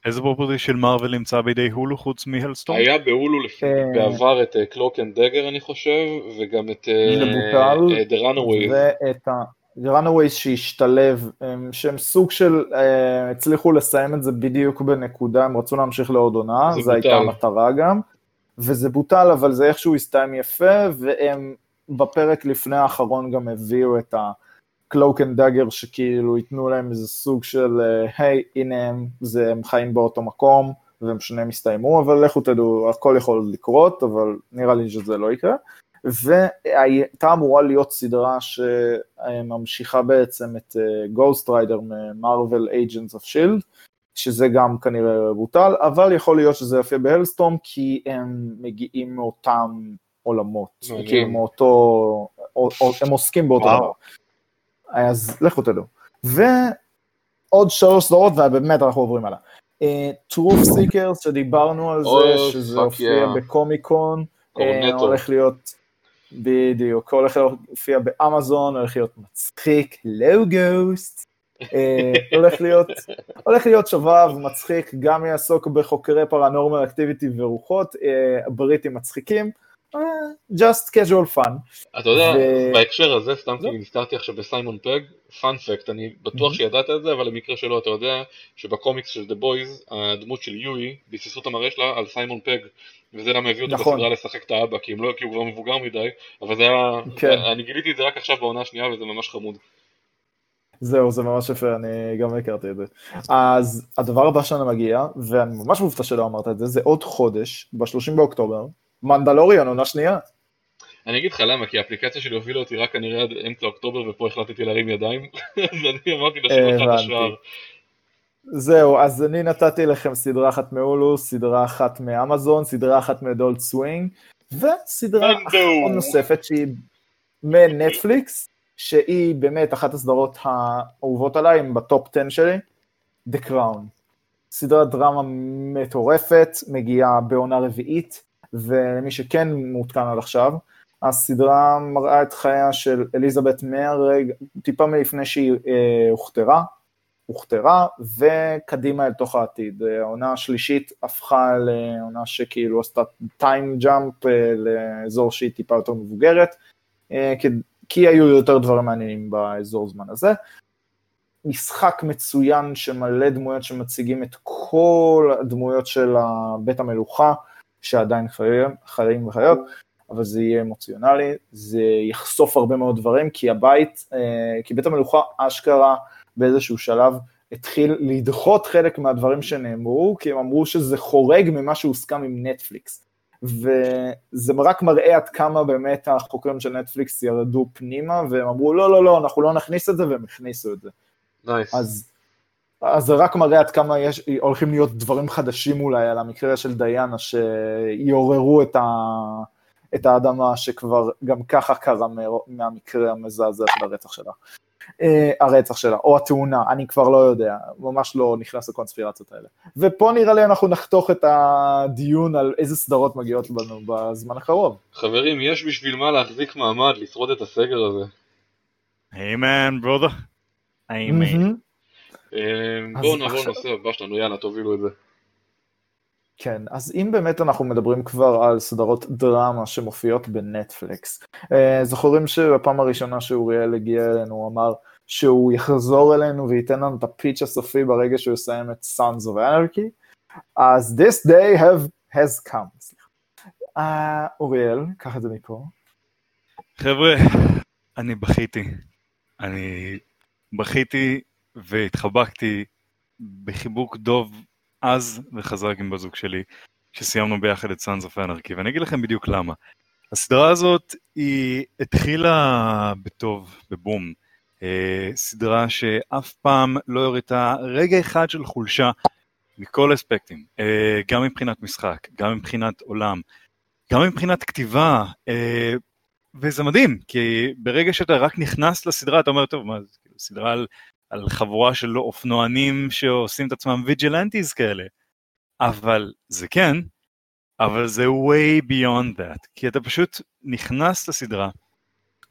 איזה property של מארוול נמצא בידי הולו חוץ מ Helstrom? היה בהולו אה. בעבר את Cloak and Dagger אני חושב וגם את זה בוטל, The Runaways. ואת ה... runaways שהשתלב, הם- שהם סוג של, אה, הצליחו לסיים את זה בדיוק בנקודה, הם רצו להמשיך לעוד עונה, זה זו הייתה. המטרה גם, וזה בוטל, אבל זה איכשהו הסתיים יפה, והם בפרק לפני האחרון גם הביאו את ה-cloak and dagger, שכאילו ייתנו להם איזה סוג של, אה, היי, הנה הם, זה, הם חיים באותו מקום, והם שניהם הסתיימו, אבל לכו תדעו, הכל יכול לקרות, אבל נראה לי שזה לא יקרה. והייתה אמורה להיות סדרה שממשיכה בעצם את Ghost Rider מ Marvel Agents of Shield, שזה גם כנראה בוטל, אבל יכול להיות שזה יפה ב Helstrom, כי הם מגיעים מאותם עולמות, מעניין. כאילו מאותו, או, או, הם עוסקים באותו. דבר. אז לכו תדעו. ועוד שלוש סדרות, ובאמת אנחנו עוברים הלאה. Uh, Truth Seekers, שדיברנו על זה, שזה הופיע. בקומיקון, אה. הולך להיות, בדיוק, הולך להופיע באמזון, הולך להיות מצחיק, לא גוסט, הולך להיות, הולך להיות שובב, מצחיק, גם יעסוק בחוקרי פרנורמל אקטיביטי ורוחות, אה, בריטים מצחיקים, אה, just casual fun. אתה יודע, ו- בהקשר הזה, סתם לא. כי נזכרתי עכשיו בסיימון פג, פאנפקט, אני בטוח Mhm. שידעת את זה, אבל למקרה שלא, אתה יודע שבקומיקס של The Boys, הדמות של יואי, ביססו את המראה שלה על סיימון פג, וזה למה הביאו אותו נכון. בסדרה לשחק את האבא, כי, לא, כי הוא כבר מבוגר מדי, אבל זה היה, כן. אני גיליתי את זה רק עכשיו בעונה השנייה וזה ממש חמוד. זהו, זה ממש יפה, אני גם הכרתי את זה. אז הדבר הבא שלנו מגיע, ואני ממש מופתע שלא אמרת את זה, זה עוד חודש, ב-30 באוקטובר, Mandalorian, עונה שנייה. אני אגיד לך למה, כי האפליקציה שלי הובילה אותי רק כנראה עד אמצע אוקטובר, ופה החלטתי להרים ידיים, אז אני אמרתי הבנתי. השער. זהו, אז אני נתתי לכם סדרה אחת מהולו, סדרה אחת מאמזון, סדרה אחת מ Adult Swim, וסדרה. עוד נוספת שהיא מנטפליקס, שהיא באמת אחת הסדרות האהובות עליי, הן ב top 10 שלי, The Crown. סדרת דרמה מטורפת, מגיעה בעונה רביעית, ולמי שכן מעודכן עד עכשיו, הסדרה מראה את חייה של אליזבת מהרגע, טיפה מלפני שהיא אה, הוכתרה, הוכתרה, וקדימה אל תוך העתיד. העונה השלישית הפכה לעונה שכאילו עשתה טיים ג'אמפ אה, לאזור שהיא טיפה יותר מבוגרת, אה, כי- היו יותר דברים מעניינים באזור זמן הזה. משחק מצוין שמלא דמויות שמציגים את כל הדמויות של בית המלוכה, שעדיין חיים, חיים וחיות, אבל זה יהיה אמוציונלי, זה יחשוף הרבה מאוד דברים, כי הבית, אה, כי בית המלוכה אשכרה באיזשהו שלב התחיל לדחות חלק מהדברים שנאמרו, כי הם אמרו שזה חורג ממה שהוסכם עם נטפליקס. וזה רק מראה עד כמה באמת החוקרים של נטפליקס ירדו פנימה, והם אמרו לא, לא, לא, אנחנו לא נכניס את זה, והם הכניסו את זה. נייס. אז, אז זה רק מראה עד כמה יש, הולכים להיות דברים חדשים אולי על המקרה של דיאנה, שיעוררו את, ה, את האדמה שכבר גם ככה קרה מה- מהמקרה המזעזע של הרצח שלה. אה, הרצח שלה, או התאונה, אני כבר לא יודע, ממש לא נכנס לקונספירציות האלה. ופה נראה לי אנחנו נחתוך את הדיון על איזה סדרות מגיעות לנו בזמן הקרוב. חברים, יש בשביל מה להחזיק מעמד, לשרוד את הסגר הזה. אמן, ברודה. אמן. בואו נעבור עכשיו- לנושא הבא שלנו, יאללה, תובילו את זה. כן, אז אם באמת אנחנו מדברים כבר על סדרות דרמה שמופיעות בנטפליקס, אה, זוכרים שבפעם הראשונה שאוריאל הגיע אלינו הוא אמר שהוא יחזור אלינו וייתן לנו את הפיץ' הסופי ברגע שהוא יסיים את Sons of Anarchy, אז this day have, has come. אה, אוריאל, קח את זה מפה. חבר'ה, אני בכיתי. אני בכיתי והתחבקתי בחיבוק דוב עז וחזק עם בזוג שלי, כשסיימנו ביחד את Sons of Anarchy, ואני אגיד לכם בדיוק למה. הסדרה הזאת היא התחילה בטוב, בבום. אה, סדרה שאף פעם לא הראתה רגע אחד של חולשה מכל אספקטים, אה, גם מבחינת משחק, גם מבחינת עולם, גם מבחינת כתיבה, אה, וזה מדהים, כי ברגע שאתה רק נכנס לסדרה, אתה אומר, טוב, מה, כאילו סדרה על, על חבורה של אופנוענים שעושים את עצמם ויג'לנטיז כאלה. אבל זה כן, אבל זה way beyond that, כי אתה פשוט נכנס לסדרה,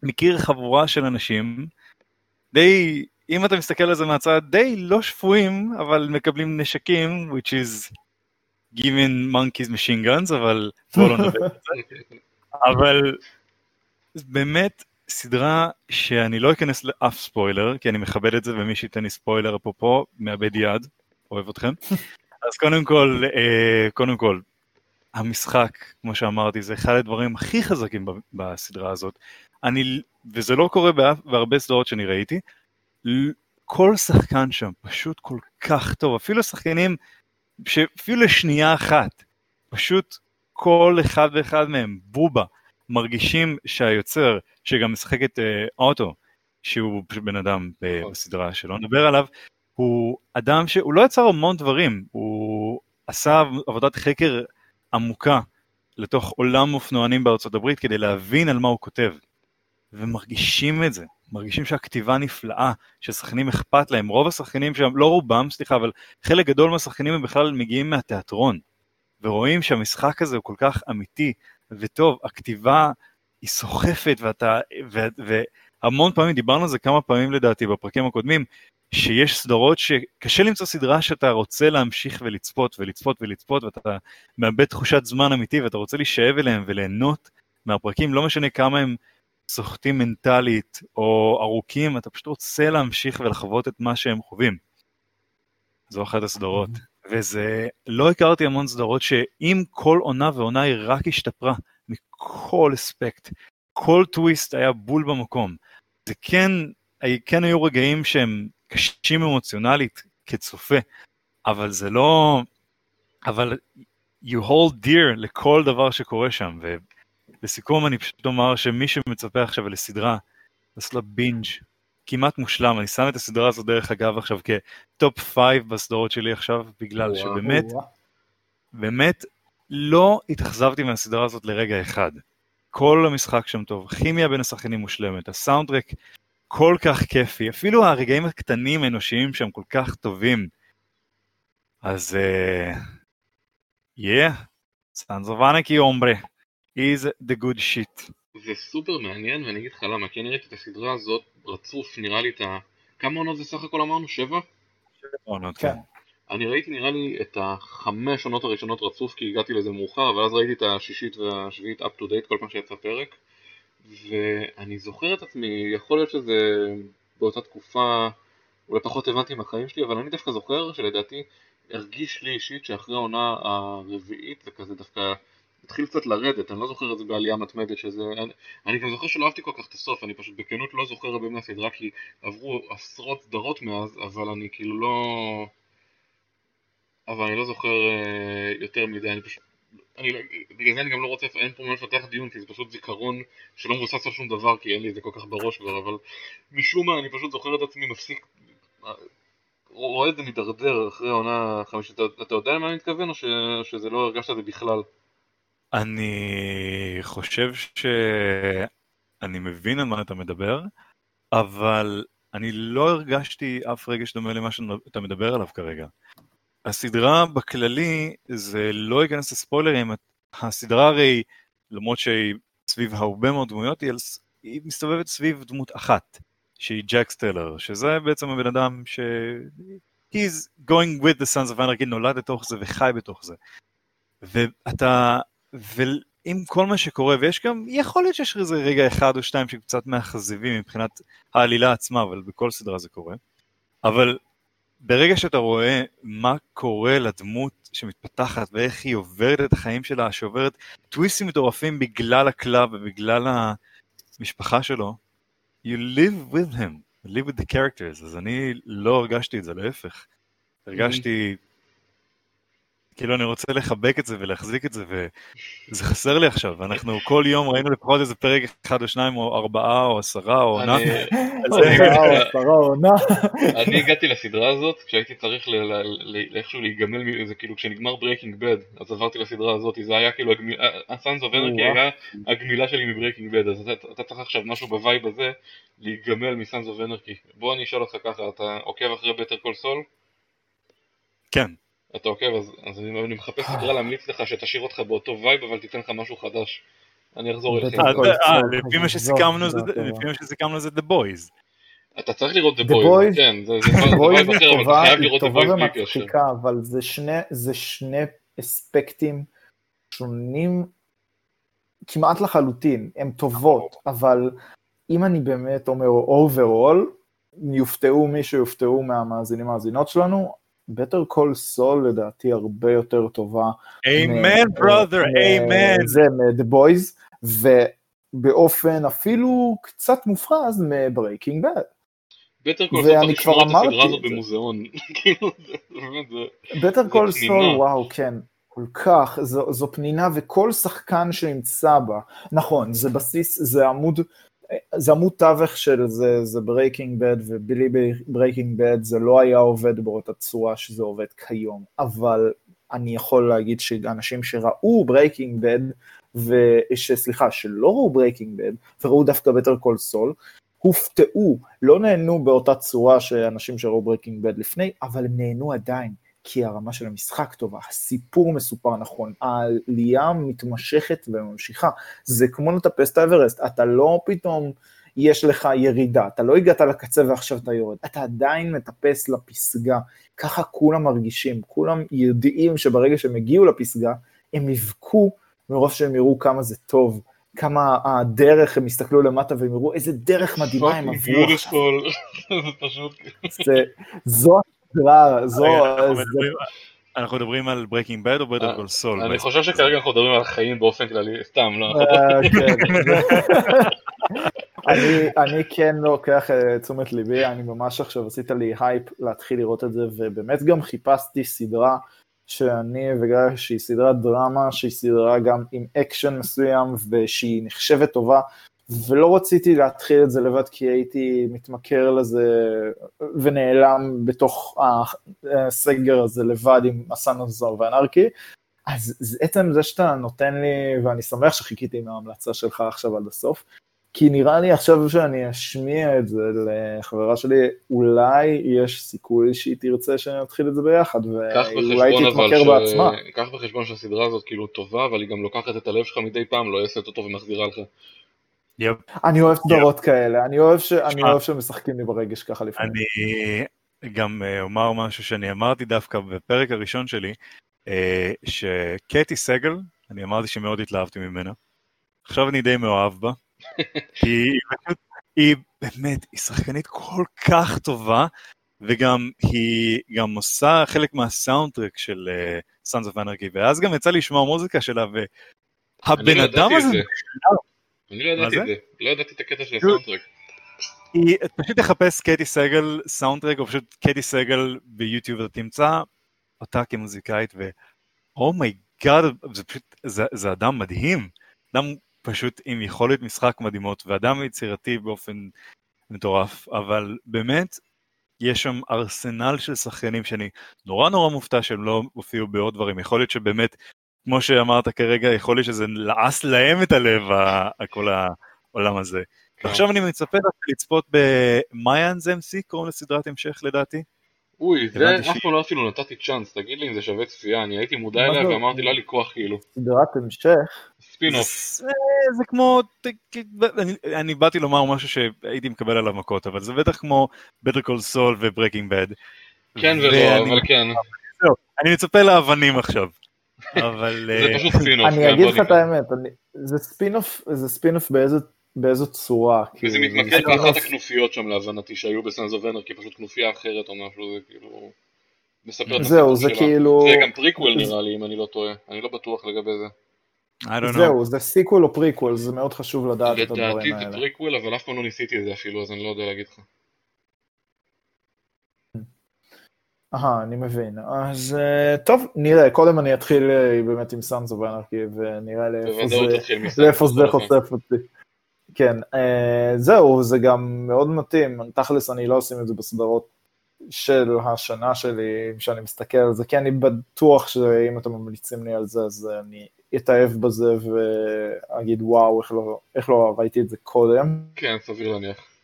מכיר חבורה של אנשים, די, אם אתה מסתכל על זה מהצד, די לא שפויים, אבל מקבלים נשקים, which is giving monkeys machine guns, אבל בואו לא נדבר על זה. אבל באמת סדרה שאני לא אכנס לאף ספוילר, כי אני מכבד את זה, ומי שייתן לי ספוילר אפרופו, מאבד יד, אוהב אתכם. אז קודם כל, אה, קודם כל, המשחק, כמו שאמרתי, זה אחד הדברים הכי חזקים בסדרה הזאת. אני, וזה לא קורה באף, בהרבה סדרות שאני ראיתי, כל שחקן שם פשוט כל כך טוב, אפילו שחקנים שאפילו לשנייה אחת, פשוט כל אחד ואחד מהם, בובה, מרגישים שהיוצר, שגם משחק את uh, אוטו, שהוא פשוט בן אדם נכון. בסדרה שלא נדבר עליו, הוא אדם שהוא לא יצר המון דברים, הוא עשה עבודת חקר עמוקה לתוך עולם אופנוענים בארצות הברית כדי להבין על מה הוא כותב. ומרגישים את זה, מרגישים שהכתיבה נפלאה, ששחקנים אכפת להם, רוב השחקנים שם, לא רובם, סליחה, אבל חלק גדול מהשחקנים הם בכלל מגיעים מהתיאטרון, ורואים שהמשחק הזה הוא כל כך אמיתי וטוב, הכתיבה היא סוחפת, ואתה, ו, והמון פעמים, דיברנו על זה כמה פעמים לדעתי בפרקים הקודמים, שיש סדרות שקשה למצוא סדרה שאתה רוצה להמשיך ולצפות ולצפות ולצפות ואתה מאבד תחושת זמן אמיתי ואתה רוצה להישאב אליהם וליהנות מהפרקים, לא משנה כמה הם סוחטים מנטלית או ארוכים, אתה פשוט רוצה להמשיך ולחוות את מה שהם חווים. זו אחת הסדרות. וזה, לא הכרתי המון סדרות שאם כל עונה ועונה היא רק השתפרה מכל אספקט, כל טוויסט היה בול במקום. זה כן, כן היו רגעים שהם קשים אמוציונלית כצופה, אבל זה לא... אבל you hold dear לכל דבר שקורה שם, ולסיכום אני פשוט אומר שמי שמצפה עכשיו לסדרה, לעשות לה בינג' כמעט מושלם, אני שם את הסדרה הזאת דרך אגב עכשיו כ top five בסדרות שלי עכשיו, בגלל וואו, שבאמת, וואו. באמת לא התאכזבתי מהסדרה הזאת לרגע אחד. כל המשחק שם טוב, כימיה בין השחקנים מושלמת, ה soundtrack כל כך כיפי, אפילו הרגעים הקטנים האנושיים שהם כל כך טובים. אז yeah, Sons of Anarchy אומברה, is the good shit. זה סופר מעניין ואני אגיד לך למה, כי אני ראיתי את הסדרה הזאת רצוף, נראה לי את ה... כמה עונות זה סך הכל אמרנו? שבע? שבע עונות, כן. אני ראיתי נראה לי את החמש עונות הראשונות רצוף כי הגעתי לזה מאוחר, אבל אז ראיתי את השישית והשביעית up to date כל פעם שיצא פרק. ואני זוכר את עצמי, יכול להיות שזה באותה תקופה, אולי פחות הבנתי מהחיים שלי, אבל אני דווקא זוכר שלדעתי הרגיש לי אישית שאחרי העונה הרביעית זה כזה דווקא התחיל קצת לרדת, אני לא זוכר את זה בעלייה מתמדת שזה... אני, גם זוכר שלא אהבתי כל כך את הסוף, אני פשוט בכנות לא זוכר הרבה מהסדרה כי עברו עשרות סדרות מאז, אבל אני כאילו לא... אבל אני לא זוכר uh, יותר מדי, אני פשוט אני, בגלל זה אני גם לא רוצה, אין פה מה לפתח דיון כי זה פשוט זיכרון שלא מבוסס על שום דבר כי אין לי את זה כל כך בראש כבר, אבל משום מה אני פשוט זוכר את עצמי מפסיק, רואה את זה מידרדר אחרי העונה החמישית, אתה, אתה יודע למה אני מתכוון או ש, שזה לא הרגשת את זה בכלל? אני חושב שאני מבין על מה אתה מדבר, אבל אני לא הרגשתי אף רגש דומה למה שאתה מדבר עליו כרגע. הסדרה בכללי, זה לא ייכנס לספוילרים, הסדרה הרי, למרות שהיא סביב הרבה מאוד דמויות, היא, היא מסתובבת סביב דמות אחת, שהיא ג'קס טלר, שזה בעצם הבן אדם ש... he's going with the sons of anarchy, נולד לתוך זה וחי בתוך זה. ואתה, ועם כל מה שקורה, ויש גם, יכול להיות שיש איזה רגע אחד או שתיים שקצת מאכזבים מבחינת העלילה עצמה, אבל בכל סדרה זה קורה. אבל ברגע שאתה רואה מה קורה לדמות שמתפתחת ואיך היא עוברת את החיים שלה, שעוברת טוויסטים מטורפים בגלל ה club ובגלל המשפחה שלו, you live with him, you live with the characters, אז אני לא הרגשתי את זה, להפך. הרגשתי כאילו אני רוצה לחבק את זה ולהחזיק את זה, וזה חסר לי עכשיו, אנחנו כל יום ראינו לפחות איזה פרק אחד או שניים או ארבעה או עשרה או עונה. אני הגעתי לסדרה הזאת כשהייתי צריך איכשהו להיגמל מזה, כאילו כשנגמר Breaking Bad, אז עברתי לסדרה הזאת, זה היה כאילו, ה Sons of Anarchy היה הגמילה שלי מ Breaking Bad, אז אתה צריך עכשיו משהו ב vibe הזה, להיגמל מ Sons of Anarchy. בוא אני אשאל אותך ככה, אתה עוקב אחרי Better Call Saul? כן. אתה עוקב, אז, אז אני, אני מחפש סדרה להמליץ לך שתשאיר אותך באותו vibe, אבל תיתן לך משהו חדש. אני אחזור אליך. אה, לפי מה שסיכמנו זה- The Boys. אתה צריך לראות The The Boys, Boys- כן, זה vibe אחר, אבל אתה טובה, חייב לראות The טובה Boys בלי קשר. ומצחיקה, אבל זה שני, אספקטים שונים כמעט לחלוטין, הן טובות, אבל אם אני באמת אומר overall, יופתעו מי שיופתעו מהמאזינים המאזינות שלנו, Better Call Saul לדעתי הרבה יותר טובה. אמן מ- אמן. זה מ-The Boys, ובאופן אפילו קצת מופרז מ-Breaking Bad. Better Call ואני צריך כבר לשמור את אמרתי הסדרה הזאת את זה. במוזיאון. Better Call. Saul, וואו, כן, כל כך, זו, זו פנינה וכל שחקן שנמצא בה, נכון, זה בסיס, זה עמוד, זה עמוד תווך של זה, זה Breaking Bad, ובלי Breaking Bad זה לא היה עובד באותה צורה שזה עובד כיום, אבל אני יכול להגיד שאנשים שראו Breaking Bad, וסליחה, שלא ראו ברייקינג בד, וראו דווקא Better Call Saul, הופתעו, לא נהנו באותה צורה שאנשים שראו Breaking Bad לפני, אבל הם נהנו עדיין, כי הרמה של המשחק טובה, הסיפור מסופר נכון, העלייה מתמשכת וממשיכה, זה כמו לטפס את האברסט, אתה לא פתאום, יש לך ירידה, אתה לא הגעת לקצה ועכשיו אתה יורד, אתה עדיין מטפס לפסגה, ככה כולם מרגישים, כולם יודעים שברגע שהם הגיעו לפסגה, הם יבכו מרוב שהם יראו כמה זה טוב, כמה הדרך, הם יסתכלו למטה והם יראו איזה דרך מדהימה הם עברו עכשיו. זה פשוט... זו זו, אנחנו זה, מדברים- על Breaking Bad או Better Call Saul? אני חושב שכרגע אנחנו מדברים על החיים באופן כללי, סתם, לא. אה, כן. אני, אני כן לוקח אה, תשומת ליבי, אני ממש עכשיו עשית לי הייפ להתחיל לראות את זה, ובאמת גם חיפשתי סדרה שאני וגיא שהיא סדרת דרמה, שהיא סדרה גם עם אקשן מסוים, ושהיא נחשבת טובה, ולא רציתי להתחיל את זה לבד כי הייתי מתמכר לזה ונעלם בתוך הסגר הזה לבד עם ה Sons of Anarchy. אז עצם זה שאתה נותן לי, ואני שמח שחיכיתי עם ההמלצה שלך עכשיו עד הסוף, כי נראה לי עכשיו שאני אשמיע את זה לחברה שלי, אולי יש סיכוי שהיא תרצה שנתחיל את זה ביחד, ואולי תתמכר ש... בעצמה. קח בחשבון שהסדרה הזאת כאילו טובה, אבל היא גם לוקחת את הלב שלך מדי פעם, לא יעשת אותו ומחזירה לך. יפ. אני אוהב סדרות כאלה, אני אוהב ש- אני. אוהב שמשחקים לי ברגש ככה לפעמים. אני גם אה, אומר משהו שאני אמרתי דווקא בפרק הראשון שלי, אה, שקטי סגל, אני אמרתי שמאוד התלהבתי ממנה. עכשיו אני די מאוהב בה, כי היא פשוט, היא באמת, היא שחקנית כל כך טובה, וגם היא גם עושה חלק מה soundtrack של אה, Sons of Anarchy, ואז גם יצא לי לשמוע מוזיקה שלה, והבן לא אדם הזה, זה. אני לא ידעתי את זה? לא ידעתי את הקטע של כאילו- ה soundtrack. היא, פשוט תחפש קטי סגל soundtrack, או פשוט קטי סגל ביוטיוב, אתה תמצא אותה כמוזיקאית, ו oh my god, זה פשוט, זה, זה אדם מדהים, אדם פשוט עם יכולת משחק מדהימות, ואדם יצירתי באופן מטורף, אבל באמת, יש שם ארסנל של שחקנים שאני נורא נורא מופתע שהם לא הופיעו בעוד דברים, יכול להיות שבאמת, כמו שאמרת כרגע, יכול להיות שזה לעס להם את הלב, כל העולם הזה. כן. ועכשיו אני מצפה דווקא לצפות במיינס MC, קוראים לסדרת המשך לדעתי. אוי, זה אף פעם לא אפילו נתתי צ'אנס, תגיד לי אם זה שווה צפייה, אני הייתי מודע אליה? ואמרתי לא היה לי כוח כאילו. סדרת המשך, ספינוף. זה, כמו, אני, אני באתי לומר משהו שהייתי מקבל עליו מכות, אבל זה בטח כמו Better Call Saul ו-Breaking Bad. כן ולא, אבל כן. אני מצפה לאבנים עכשיו. אבל... זה אה, פשוט ספינוף. אני כן, אגיד לך את. האמת, אני- זה ספינוף, זה ספינוף באיזה- באיזו צורה. וזה כאילו, מתמקד באחת הכנופיות שם להבנתי שהיו ב Sons of Anarchy כי פשוט כנופיה אחרת או משהו, זה כאילו... מספר את זהו, זה. כאילו... זה גם פריקוול נראה לי אם אני לא טועה, אני לא בטוח לגבי זה. זהו, זה sequel או פריקוול, זה מאוד חשוב לדעת את לדעתי הדברים זה האלה. פריקוול אבל אף פעם לא ניסיתי את זה אפילו אז אני לא יודע להגיד לך. אהה, אני מבין. אז אה, טוב, נראה, קודם אני אתחיל אה, באמת עם Sons of Anarchy, ונראה לאיפה זה... חושף אותי. כן, אה, זהו, זה גם מאוד מתאים, תכלס אני לא עושים את זה בסדרות של השנה שלי, שאני מסתכל על זה, כי אני בטוח שאם אתם ממליצים לי על זה, אז אני אתאהב בזה ואגיד וואו, איך לא, איך לא ראיתי את זה קודם. כן, סביר להניח.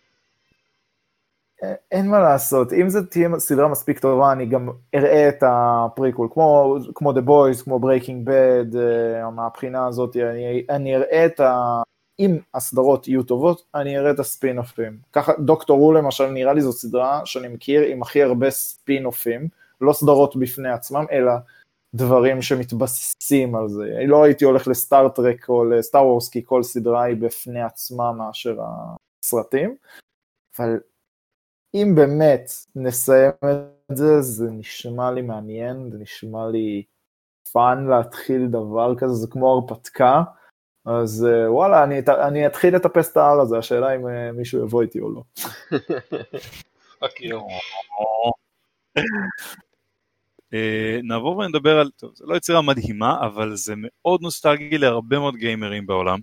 אין מה לעשות, אם זו תהיה סדרה מספיק טובה, אני גם אראה את הפריקול, כמו, כמו The Boys, כמו Breaking Bad, uh, מהבחינה הזאת, אני, אני אראה את ה... אם הסדרות יהיו טובות, אני אראה את הספין-אופים. ככה, דוקטור רו למשל, נראה לי זו סדרה שאני מכיר עם הכי הרבה ספין-אופים, לא סדרות בפני עצמם, אלא דברים שמתבססים על זה. לא הייתי הולך ל Star Trek או ל Star Wars, כי כל סדרה היא בפני עצמה מאשר הסרטים, אבל אם באמת נסיים את זה, זה נשמע לי מעניין, זה נשמע לי fun להתחיל דבר כזה, זה כמו הרפתקה, אז אה, וואלה, אני, אני אתחיל לטפס את ההר הזה, השאלה אם אה, מישהו יבוא איתי או לא. אה, נעבור ונדבר על, טוב, זה לא יצירה מדהימה, אבל זה מאוד נוסטלגי להרבה מאוד גיימרים בעולם.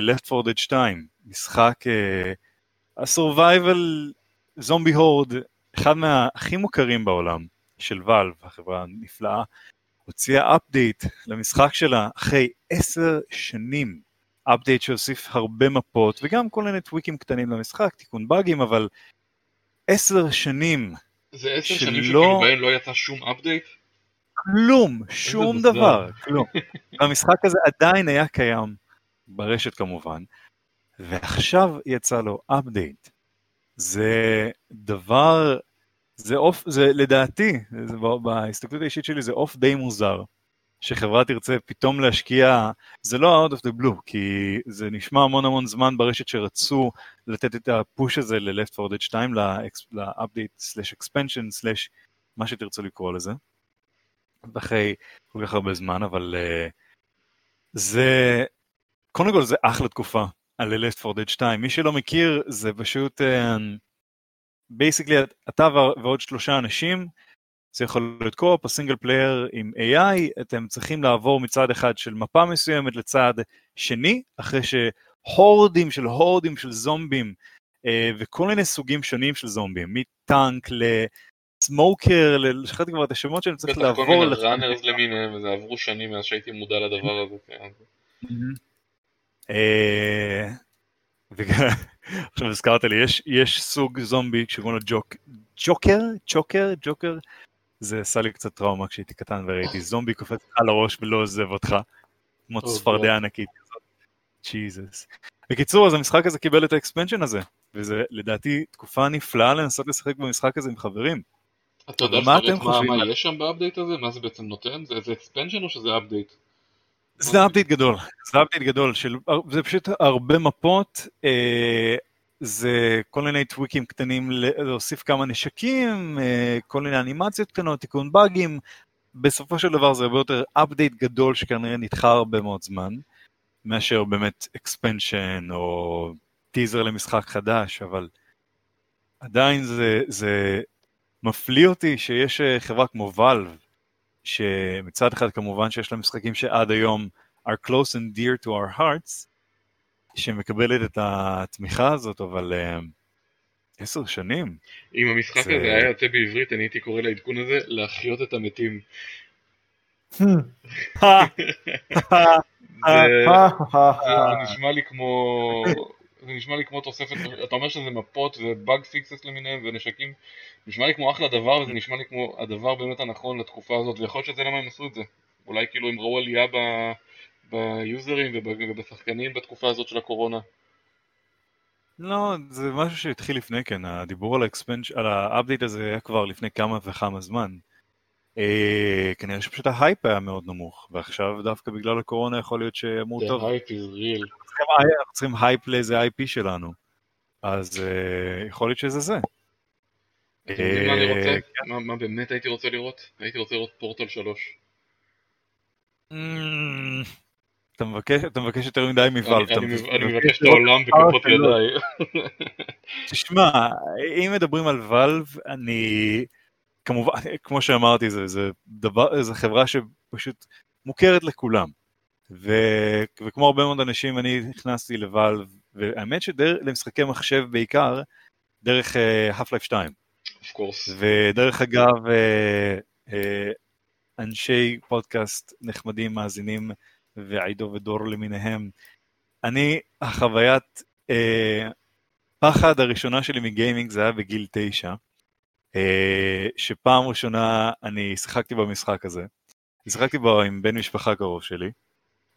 Left 4 Dead 2, משחק הסורווייבל זומבי הורד, אחד מהכי מוכרים בעולם, של ואלב, החברה הנפלאה, הוציאה אפדייט למשחק שלה אחרי עשר שנים. אפדייט שהוסיף הרבה מפות וגם כל מיני טוויקים קטנים למשחק, תיקון באגים, אבל עשר שנים זה עשר שנים שכאילו בהן לא יצא שום update? כלום, שום דבר, כלום. המשחק הזה עדיין היה קיים, ברשת כמובן, ועכשיו יצא לו update. זה דבר, זה אוף, זה לדעתי, זה בהסתכלות האישית שלי זה אוף די מוזר, שחברה תרצה פתאום להשקיע, זה לא out of the blue, כי זה נשמע המון המון זמן ברשת שרצו לתת את ה push הזה ל-Left 4 Dead 2, ל-update slash expansion slash מה שתרצו לקרוא לזה, אחרי כל כך הרבה זמן, אבל uh, זה, קודם כל זה אחלה תקופה על Left 4 Dead 2. מי שלא מכיר, זה פשוט... basically, uh, אתה ועוד שלושה אנשים, זה יכול להיות co-op או single player עם AI, אתם צריכים לעבור מצד אחד של מפה מסוימת לצד שני, אחרי שהורדים של הורדים של זומבים, uh, וכל מיני סוגים שונים של זומבים, מטאנק לסמוקר, לשחררתי כבר את השמות שאני צריך לעבור. בטח כל מיני ראנרס למיניהם, וזה עברו שנים מאז שהייתי מודע לדבר הזה. אה, עכשיו הזכרת לי, יש, יש סוג זומבי שקוראים לו ג'וק, ג'וקר? צ'וקר? ג'וקר? זה עשה לי קצת טראומה כשהייתי קטן וראיתי זומבי קופץ על הראש ולא עוזב אותך, כמו צפרדע ענקית. ג'יזוס. בקיצור, אז המשחק הזה קיבל את ה expansion הזה, וזה לדעתי תקופה נפלאה לנסות לשחק במשחק הזה עם חברים. אתה יודע מה אתם חושבים? מה יש שם ב update הזה? מה זה בעצם נותן? זה expansion או שזה update? זה update גדול, זה update גדול, של, זה פשוט הרבה מפות, אה, זה כל מיני tweakים קטנים להוסיף כמה נשקים, אה, כל מיני אנימציות קטנות, תיקון באגים, בסופו של דבר זה הרבה יותר אפדייט גדול שכנראה נדחה הרבה מאוד זמן, מאשר באמת אקספנשן או טיזר למשחק חדש, אבל עדיין זה, זה מפליא אותי שיש אה, חברה כמו ואלב, שמצד אחד כמובן שיש לה משחקים שעד היום are close and dear to our hearts, שמקבלת את התמיכה הזאת, אבל uh, עשר שנים. אם המשחק זה... הזה היה יוצא בעברית, אני הייתי קורא לעדכון הזה להחיות את המתים. זה נשמע לי כמו זה נשמע לי כמו תוספת, אתה אומר שזה מפות ובאג פיקסס למיניהם ונשקים, נשמע לי כמו אחלה דבר וזה נשמע לי כמו הדבר באמת הנכון לתקופה הזאת ויכול להיות שזה למה הם עשו את זה, אולי כאילו הם ראו עלייה ב... ביוזרים ובשחקנים בתקופה הזאת של הקורונה. לא, זה משהו שהתחיל לפני כן, הדיבור על ה expans, על ה update הזה היה כבר לפני כמה וכמה זמן. אה, כנראה שפשוט ההייפ היה מאוד נמוך, ועכשיו דווקא בגלל הקורונה יכול להיות שאמור טוב. The hype is real. אנחנו צריכים הייפ לאיזה IP שלנו, אז uh, יכול להיות שזה זה. מה? אה, כן. מה באמת הייתי רוצה לראות? הייתי רוצה לראות פורטל 3. Mm, אתה מבקש יותר מדי מבלב. אני מבקש את העולם בכפות ידיי. תשמע, אם מדברים על ואלב, אני... כמובן, כמו שאמרתי, זו חברה שפשוט מוכרת לכולם. ו... וכמו הרבה מאוד אנשים אני נכנסתי לוואלב, והאמת שלמשחקי מחשב בעיקר, דרך uh, Half-Life 2. Of course. ודרך אגב, uh, uh, אנשי פודקאסט נחמדים, מאזינים, ועידו ודור למיניהם, אני, החוויית uh, הפחד הראשונה שלי מגיימינג זה היה בגיל תשע, אה, שפעם ראשונה אני שיחקתי במשחק הזה. שיחקתי בו עם בן משפחה קרוב שלי,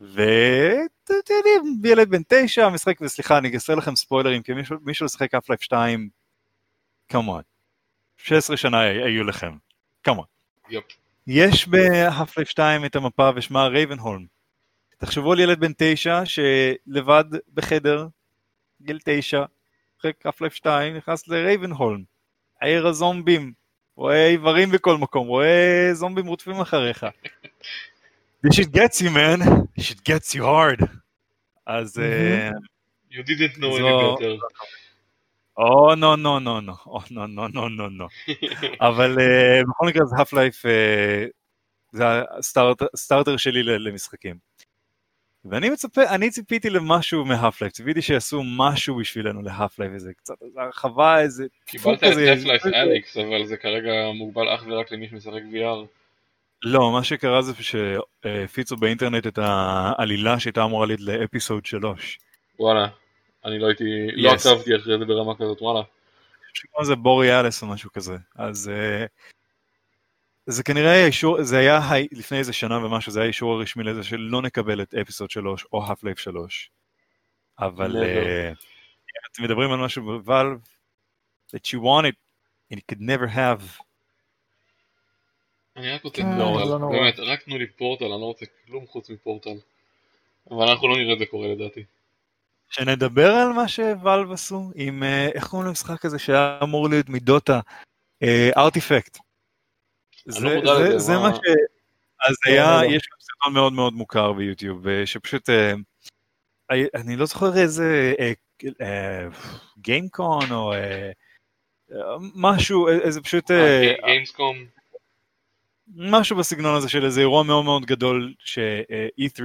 ואתם יודעים, ילד בן תשע משחק, וסליחה, אני אעשה לכם ספוילרים, כי מישהו, מישהו לשחק אף לייף 2, כמובן, 16 שנה היו לכם, כמובן. יופ. יש בהאף לייף 2 את המפה ושמה רייבנהולם. תחשבו על ילד בן תשע שלבד בחדר, גיל תשע, אחרי האף לייף 2, נכנס לרייבנהולם. עיר הזומבים, רואה איברים בכל מקום, רואה זומבים רודפים אחריך. This shit gets you man, this shit gets you hard. אז... אה, You didn't know any better. או נו נו נו נו, או נו נו נו נו נו. אבל אה, בכל מקרה זה האף לייף, זה הסטארטר שלי למשחקים. ואני מצפה, אני ציפיתי למשהו מהאף לייף, ציפיתי שיעשו משהו בשבילנו להאף לייף, איזה קצת איזה הרחבה, איזה קיבלת את כזה. Half-Life אליקס, אבל זה כרגע מוגבל אך ורק למי שמשחק VR. לא, מה שקרה זה שהפיצו באינטרנט את העלילה שהייתה אמורה להיות לאפיסוד 3. וואלה. אני לא הייתי, לא. עקבתי אחרי זה ברמה כזאת, וואלה. שקוראים לזה בוריאלס או משהו כזה. אז אה, זה כנראה היה אישור, זה היה לפני איזה שנה ומשהו, זה היה אישור הרשמי לזה שלא נקבל את אפיסוד 3 או האף לייף 3. אבל. אה, אתם מדברים על משהו בוואלב, that you want it and you could never have. אני רק רוצה כן, פורטל, לא נורא. באמת, רק תנו לי פורטל, אני לא רוצה כלום חוץ מפורטל. אבל אנחנו לא נראה את זה קורה לדעתי. שנדבר על מה שוואלב עשו עם, אה, איך קוראים למשחק הזה שהיה אמור להיות מדוטה, ארטיפקט. אני לא זה מה- ש... אז לא, היה, לא, לא. יש גם סרטון מאוד מאוד מוכר ביוטיוב, אה, שפשוט, אה, אני- לא זוכר איזה גיימקון או אה, אה, משהו, אה, איזה פשוט, אה, גיימסקום, משהו בסגנון הזה של איזה אירוע מאוד מאוד גדול ש-E3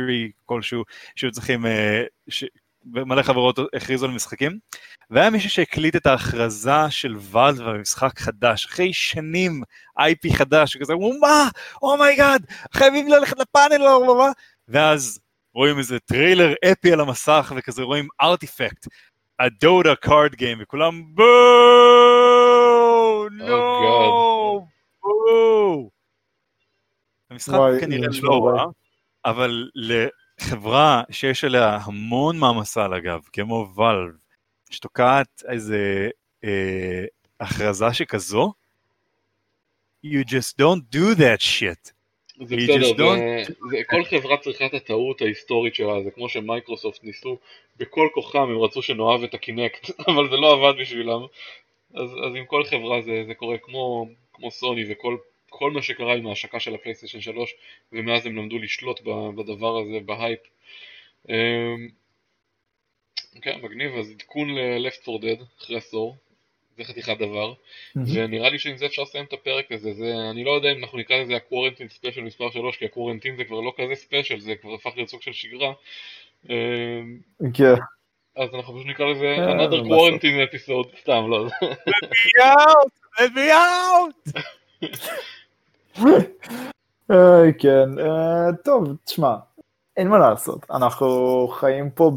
כלשהו, שהיו צריכים, אה, ש- מלא חברות הכריזו על משחקים, והיה מישהו שהקליט את ההכרזה של Valve במשחק חדש, אחרי שנים IP חדש, וכזה, הוא מה? oh my god, חייבים ללכת לפאנל, לא, לא, לא, ואז רואים איזה טריילר אפי על המסך, וכזה רואים Artifact, the Dota card game, וכולם בואו, נו, בואו. המשחק וואי, כנראה לא. רע, אבל לחברה שיש עליה המון מעמסה על הגב, כמו ואלב, שתוקעת איזה אה, הכרזה שכזו, you just don't do that shit. זה You בסדר, just זה- זה- כל חברה צריכה את הטעות ההיסטורית שלה, זה כמו שמייקרוסופט ניסו בכל כוחם, הם רצו שנאהב את הקינקט, אבל זה לא עבד בשבילם. אז, אז עם כל חברה זה, זה קורה כמו, כמו סוני וכל כל מה שקרה עם ההשקה של ה PlayStation 3 ומאז הם למדו לשלוט בדבר הזה, בהייפ. כן, מגניב, אז עדכון ל-Left 4 Dead אחרי עשור, זה חתיכת דבר. ונראה לי שעם זה אפשר לסיים את הפרק הזה, זה, אני לא יודע אם אנחנו נקרא לזה ה quarantine special מספר 3, כי ה quarantine זה כבר לא כזה special, זה כבר הפך להיות סוג של שגרה. אמ, כן. אז אנחנו פשוט נקרא לזה אה, another quarantine episode, סתם, לא. Let me out! Let me out! אה, כן, אה, טוב, תשמע, אין מה לעשות, אנחנו חיים פה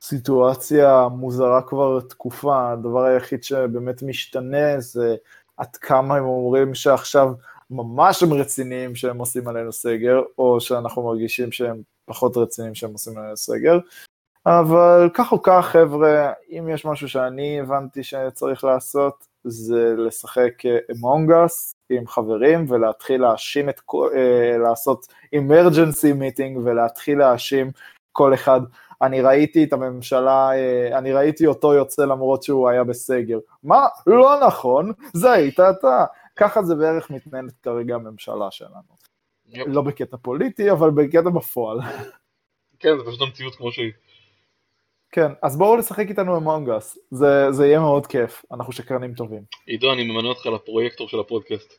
בסיטואציה מוזרה כבר תקופה, הדבר היחיד שבאמת משתנה זה עד כמה הם אומרים שעכשיו ממש הם רציניים שהם עושים עלינו סגר, או שאנחנו מרגישים שהם פחות רציניים שהם עושים עלינו סגר. אבל כך או כך, חבר'ה, אם יש משהו שאני הבנתי שצריך לעשות, זה לשחק אמונג אס עם חברים ולהתחיל להאשים את כל, אה, לעשות אמרג'נסי מיטינג ולהתחיל להאשים כל אחד. אני ראיתי את הממשלה, אה, אני ראיתי אותו יוצא למרות שהוא היה בסגר. מה? לא נכון, זה היית אתה. ככה זה בערך מתנהלת כרגע הממשלה שלנו. יופ. לא בקטע פוליטי, אבל בקטע בפועל. כן, זה פשוט המציאות כמו שהיא. כן, אז בואו לשחק איתנו אמונג אס, זה, זה יהיה מאוד כיף, אנחנו שקרנים טובים. עידו, אני ממנה אותך לפרויקטור של הפודקאסט.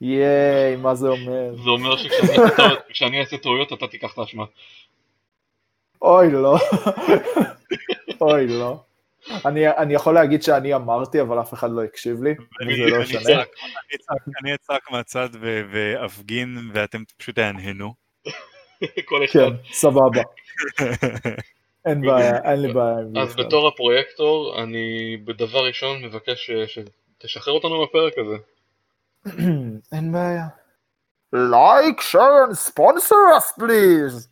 ייי, מה זה אומר? זה אומר שכשאני אעשה טעויות- אתה תיקח את האשמה. אוי, לא. אוי, לא. אני, אני יכול להגיד שאני אמרתי, אבל אף אחד לא הקשיב לי, אני- וזה לא אני משנה. אני אצעק- מהצד ואפגין ואתם פשוט תהנהנו. כל אחד. כן, סבבה. אין בעיה, אין לי בעיה. עם זה אז. בתור הפרויקטור, אני בדבר ראשון מבקש ש- שתשחרר אותנו מהפרק הזה. אין בעיה. לייק, שרן, ספונסר us, פליז.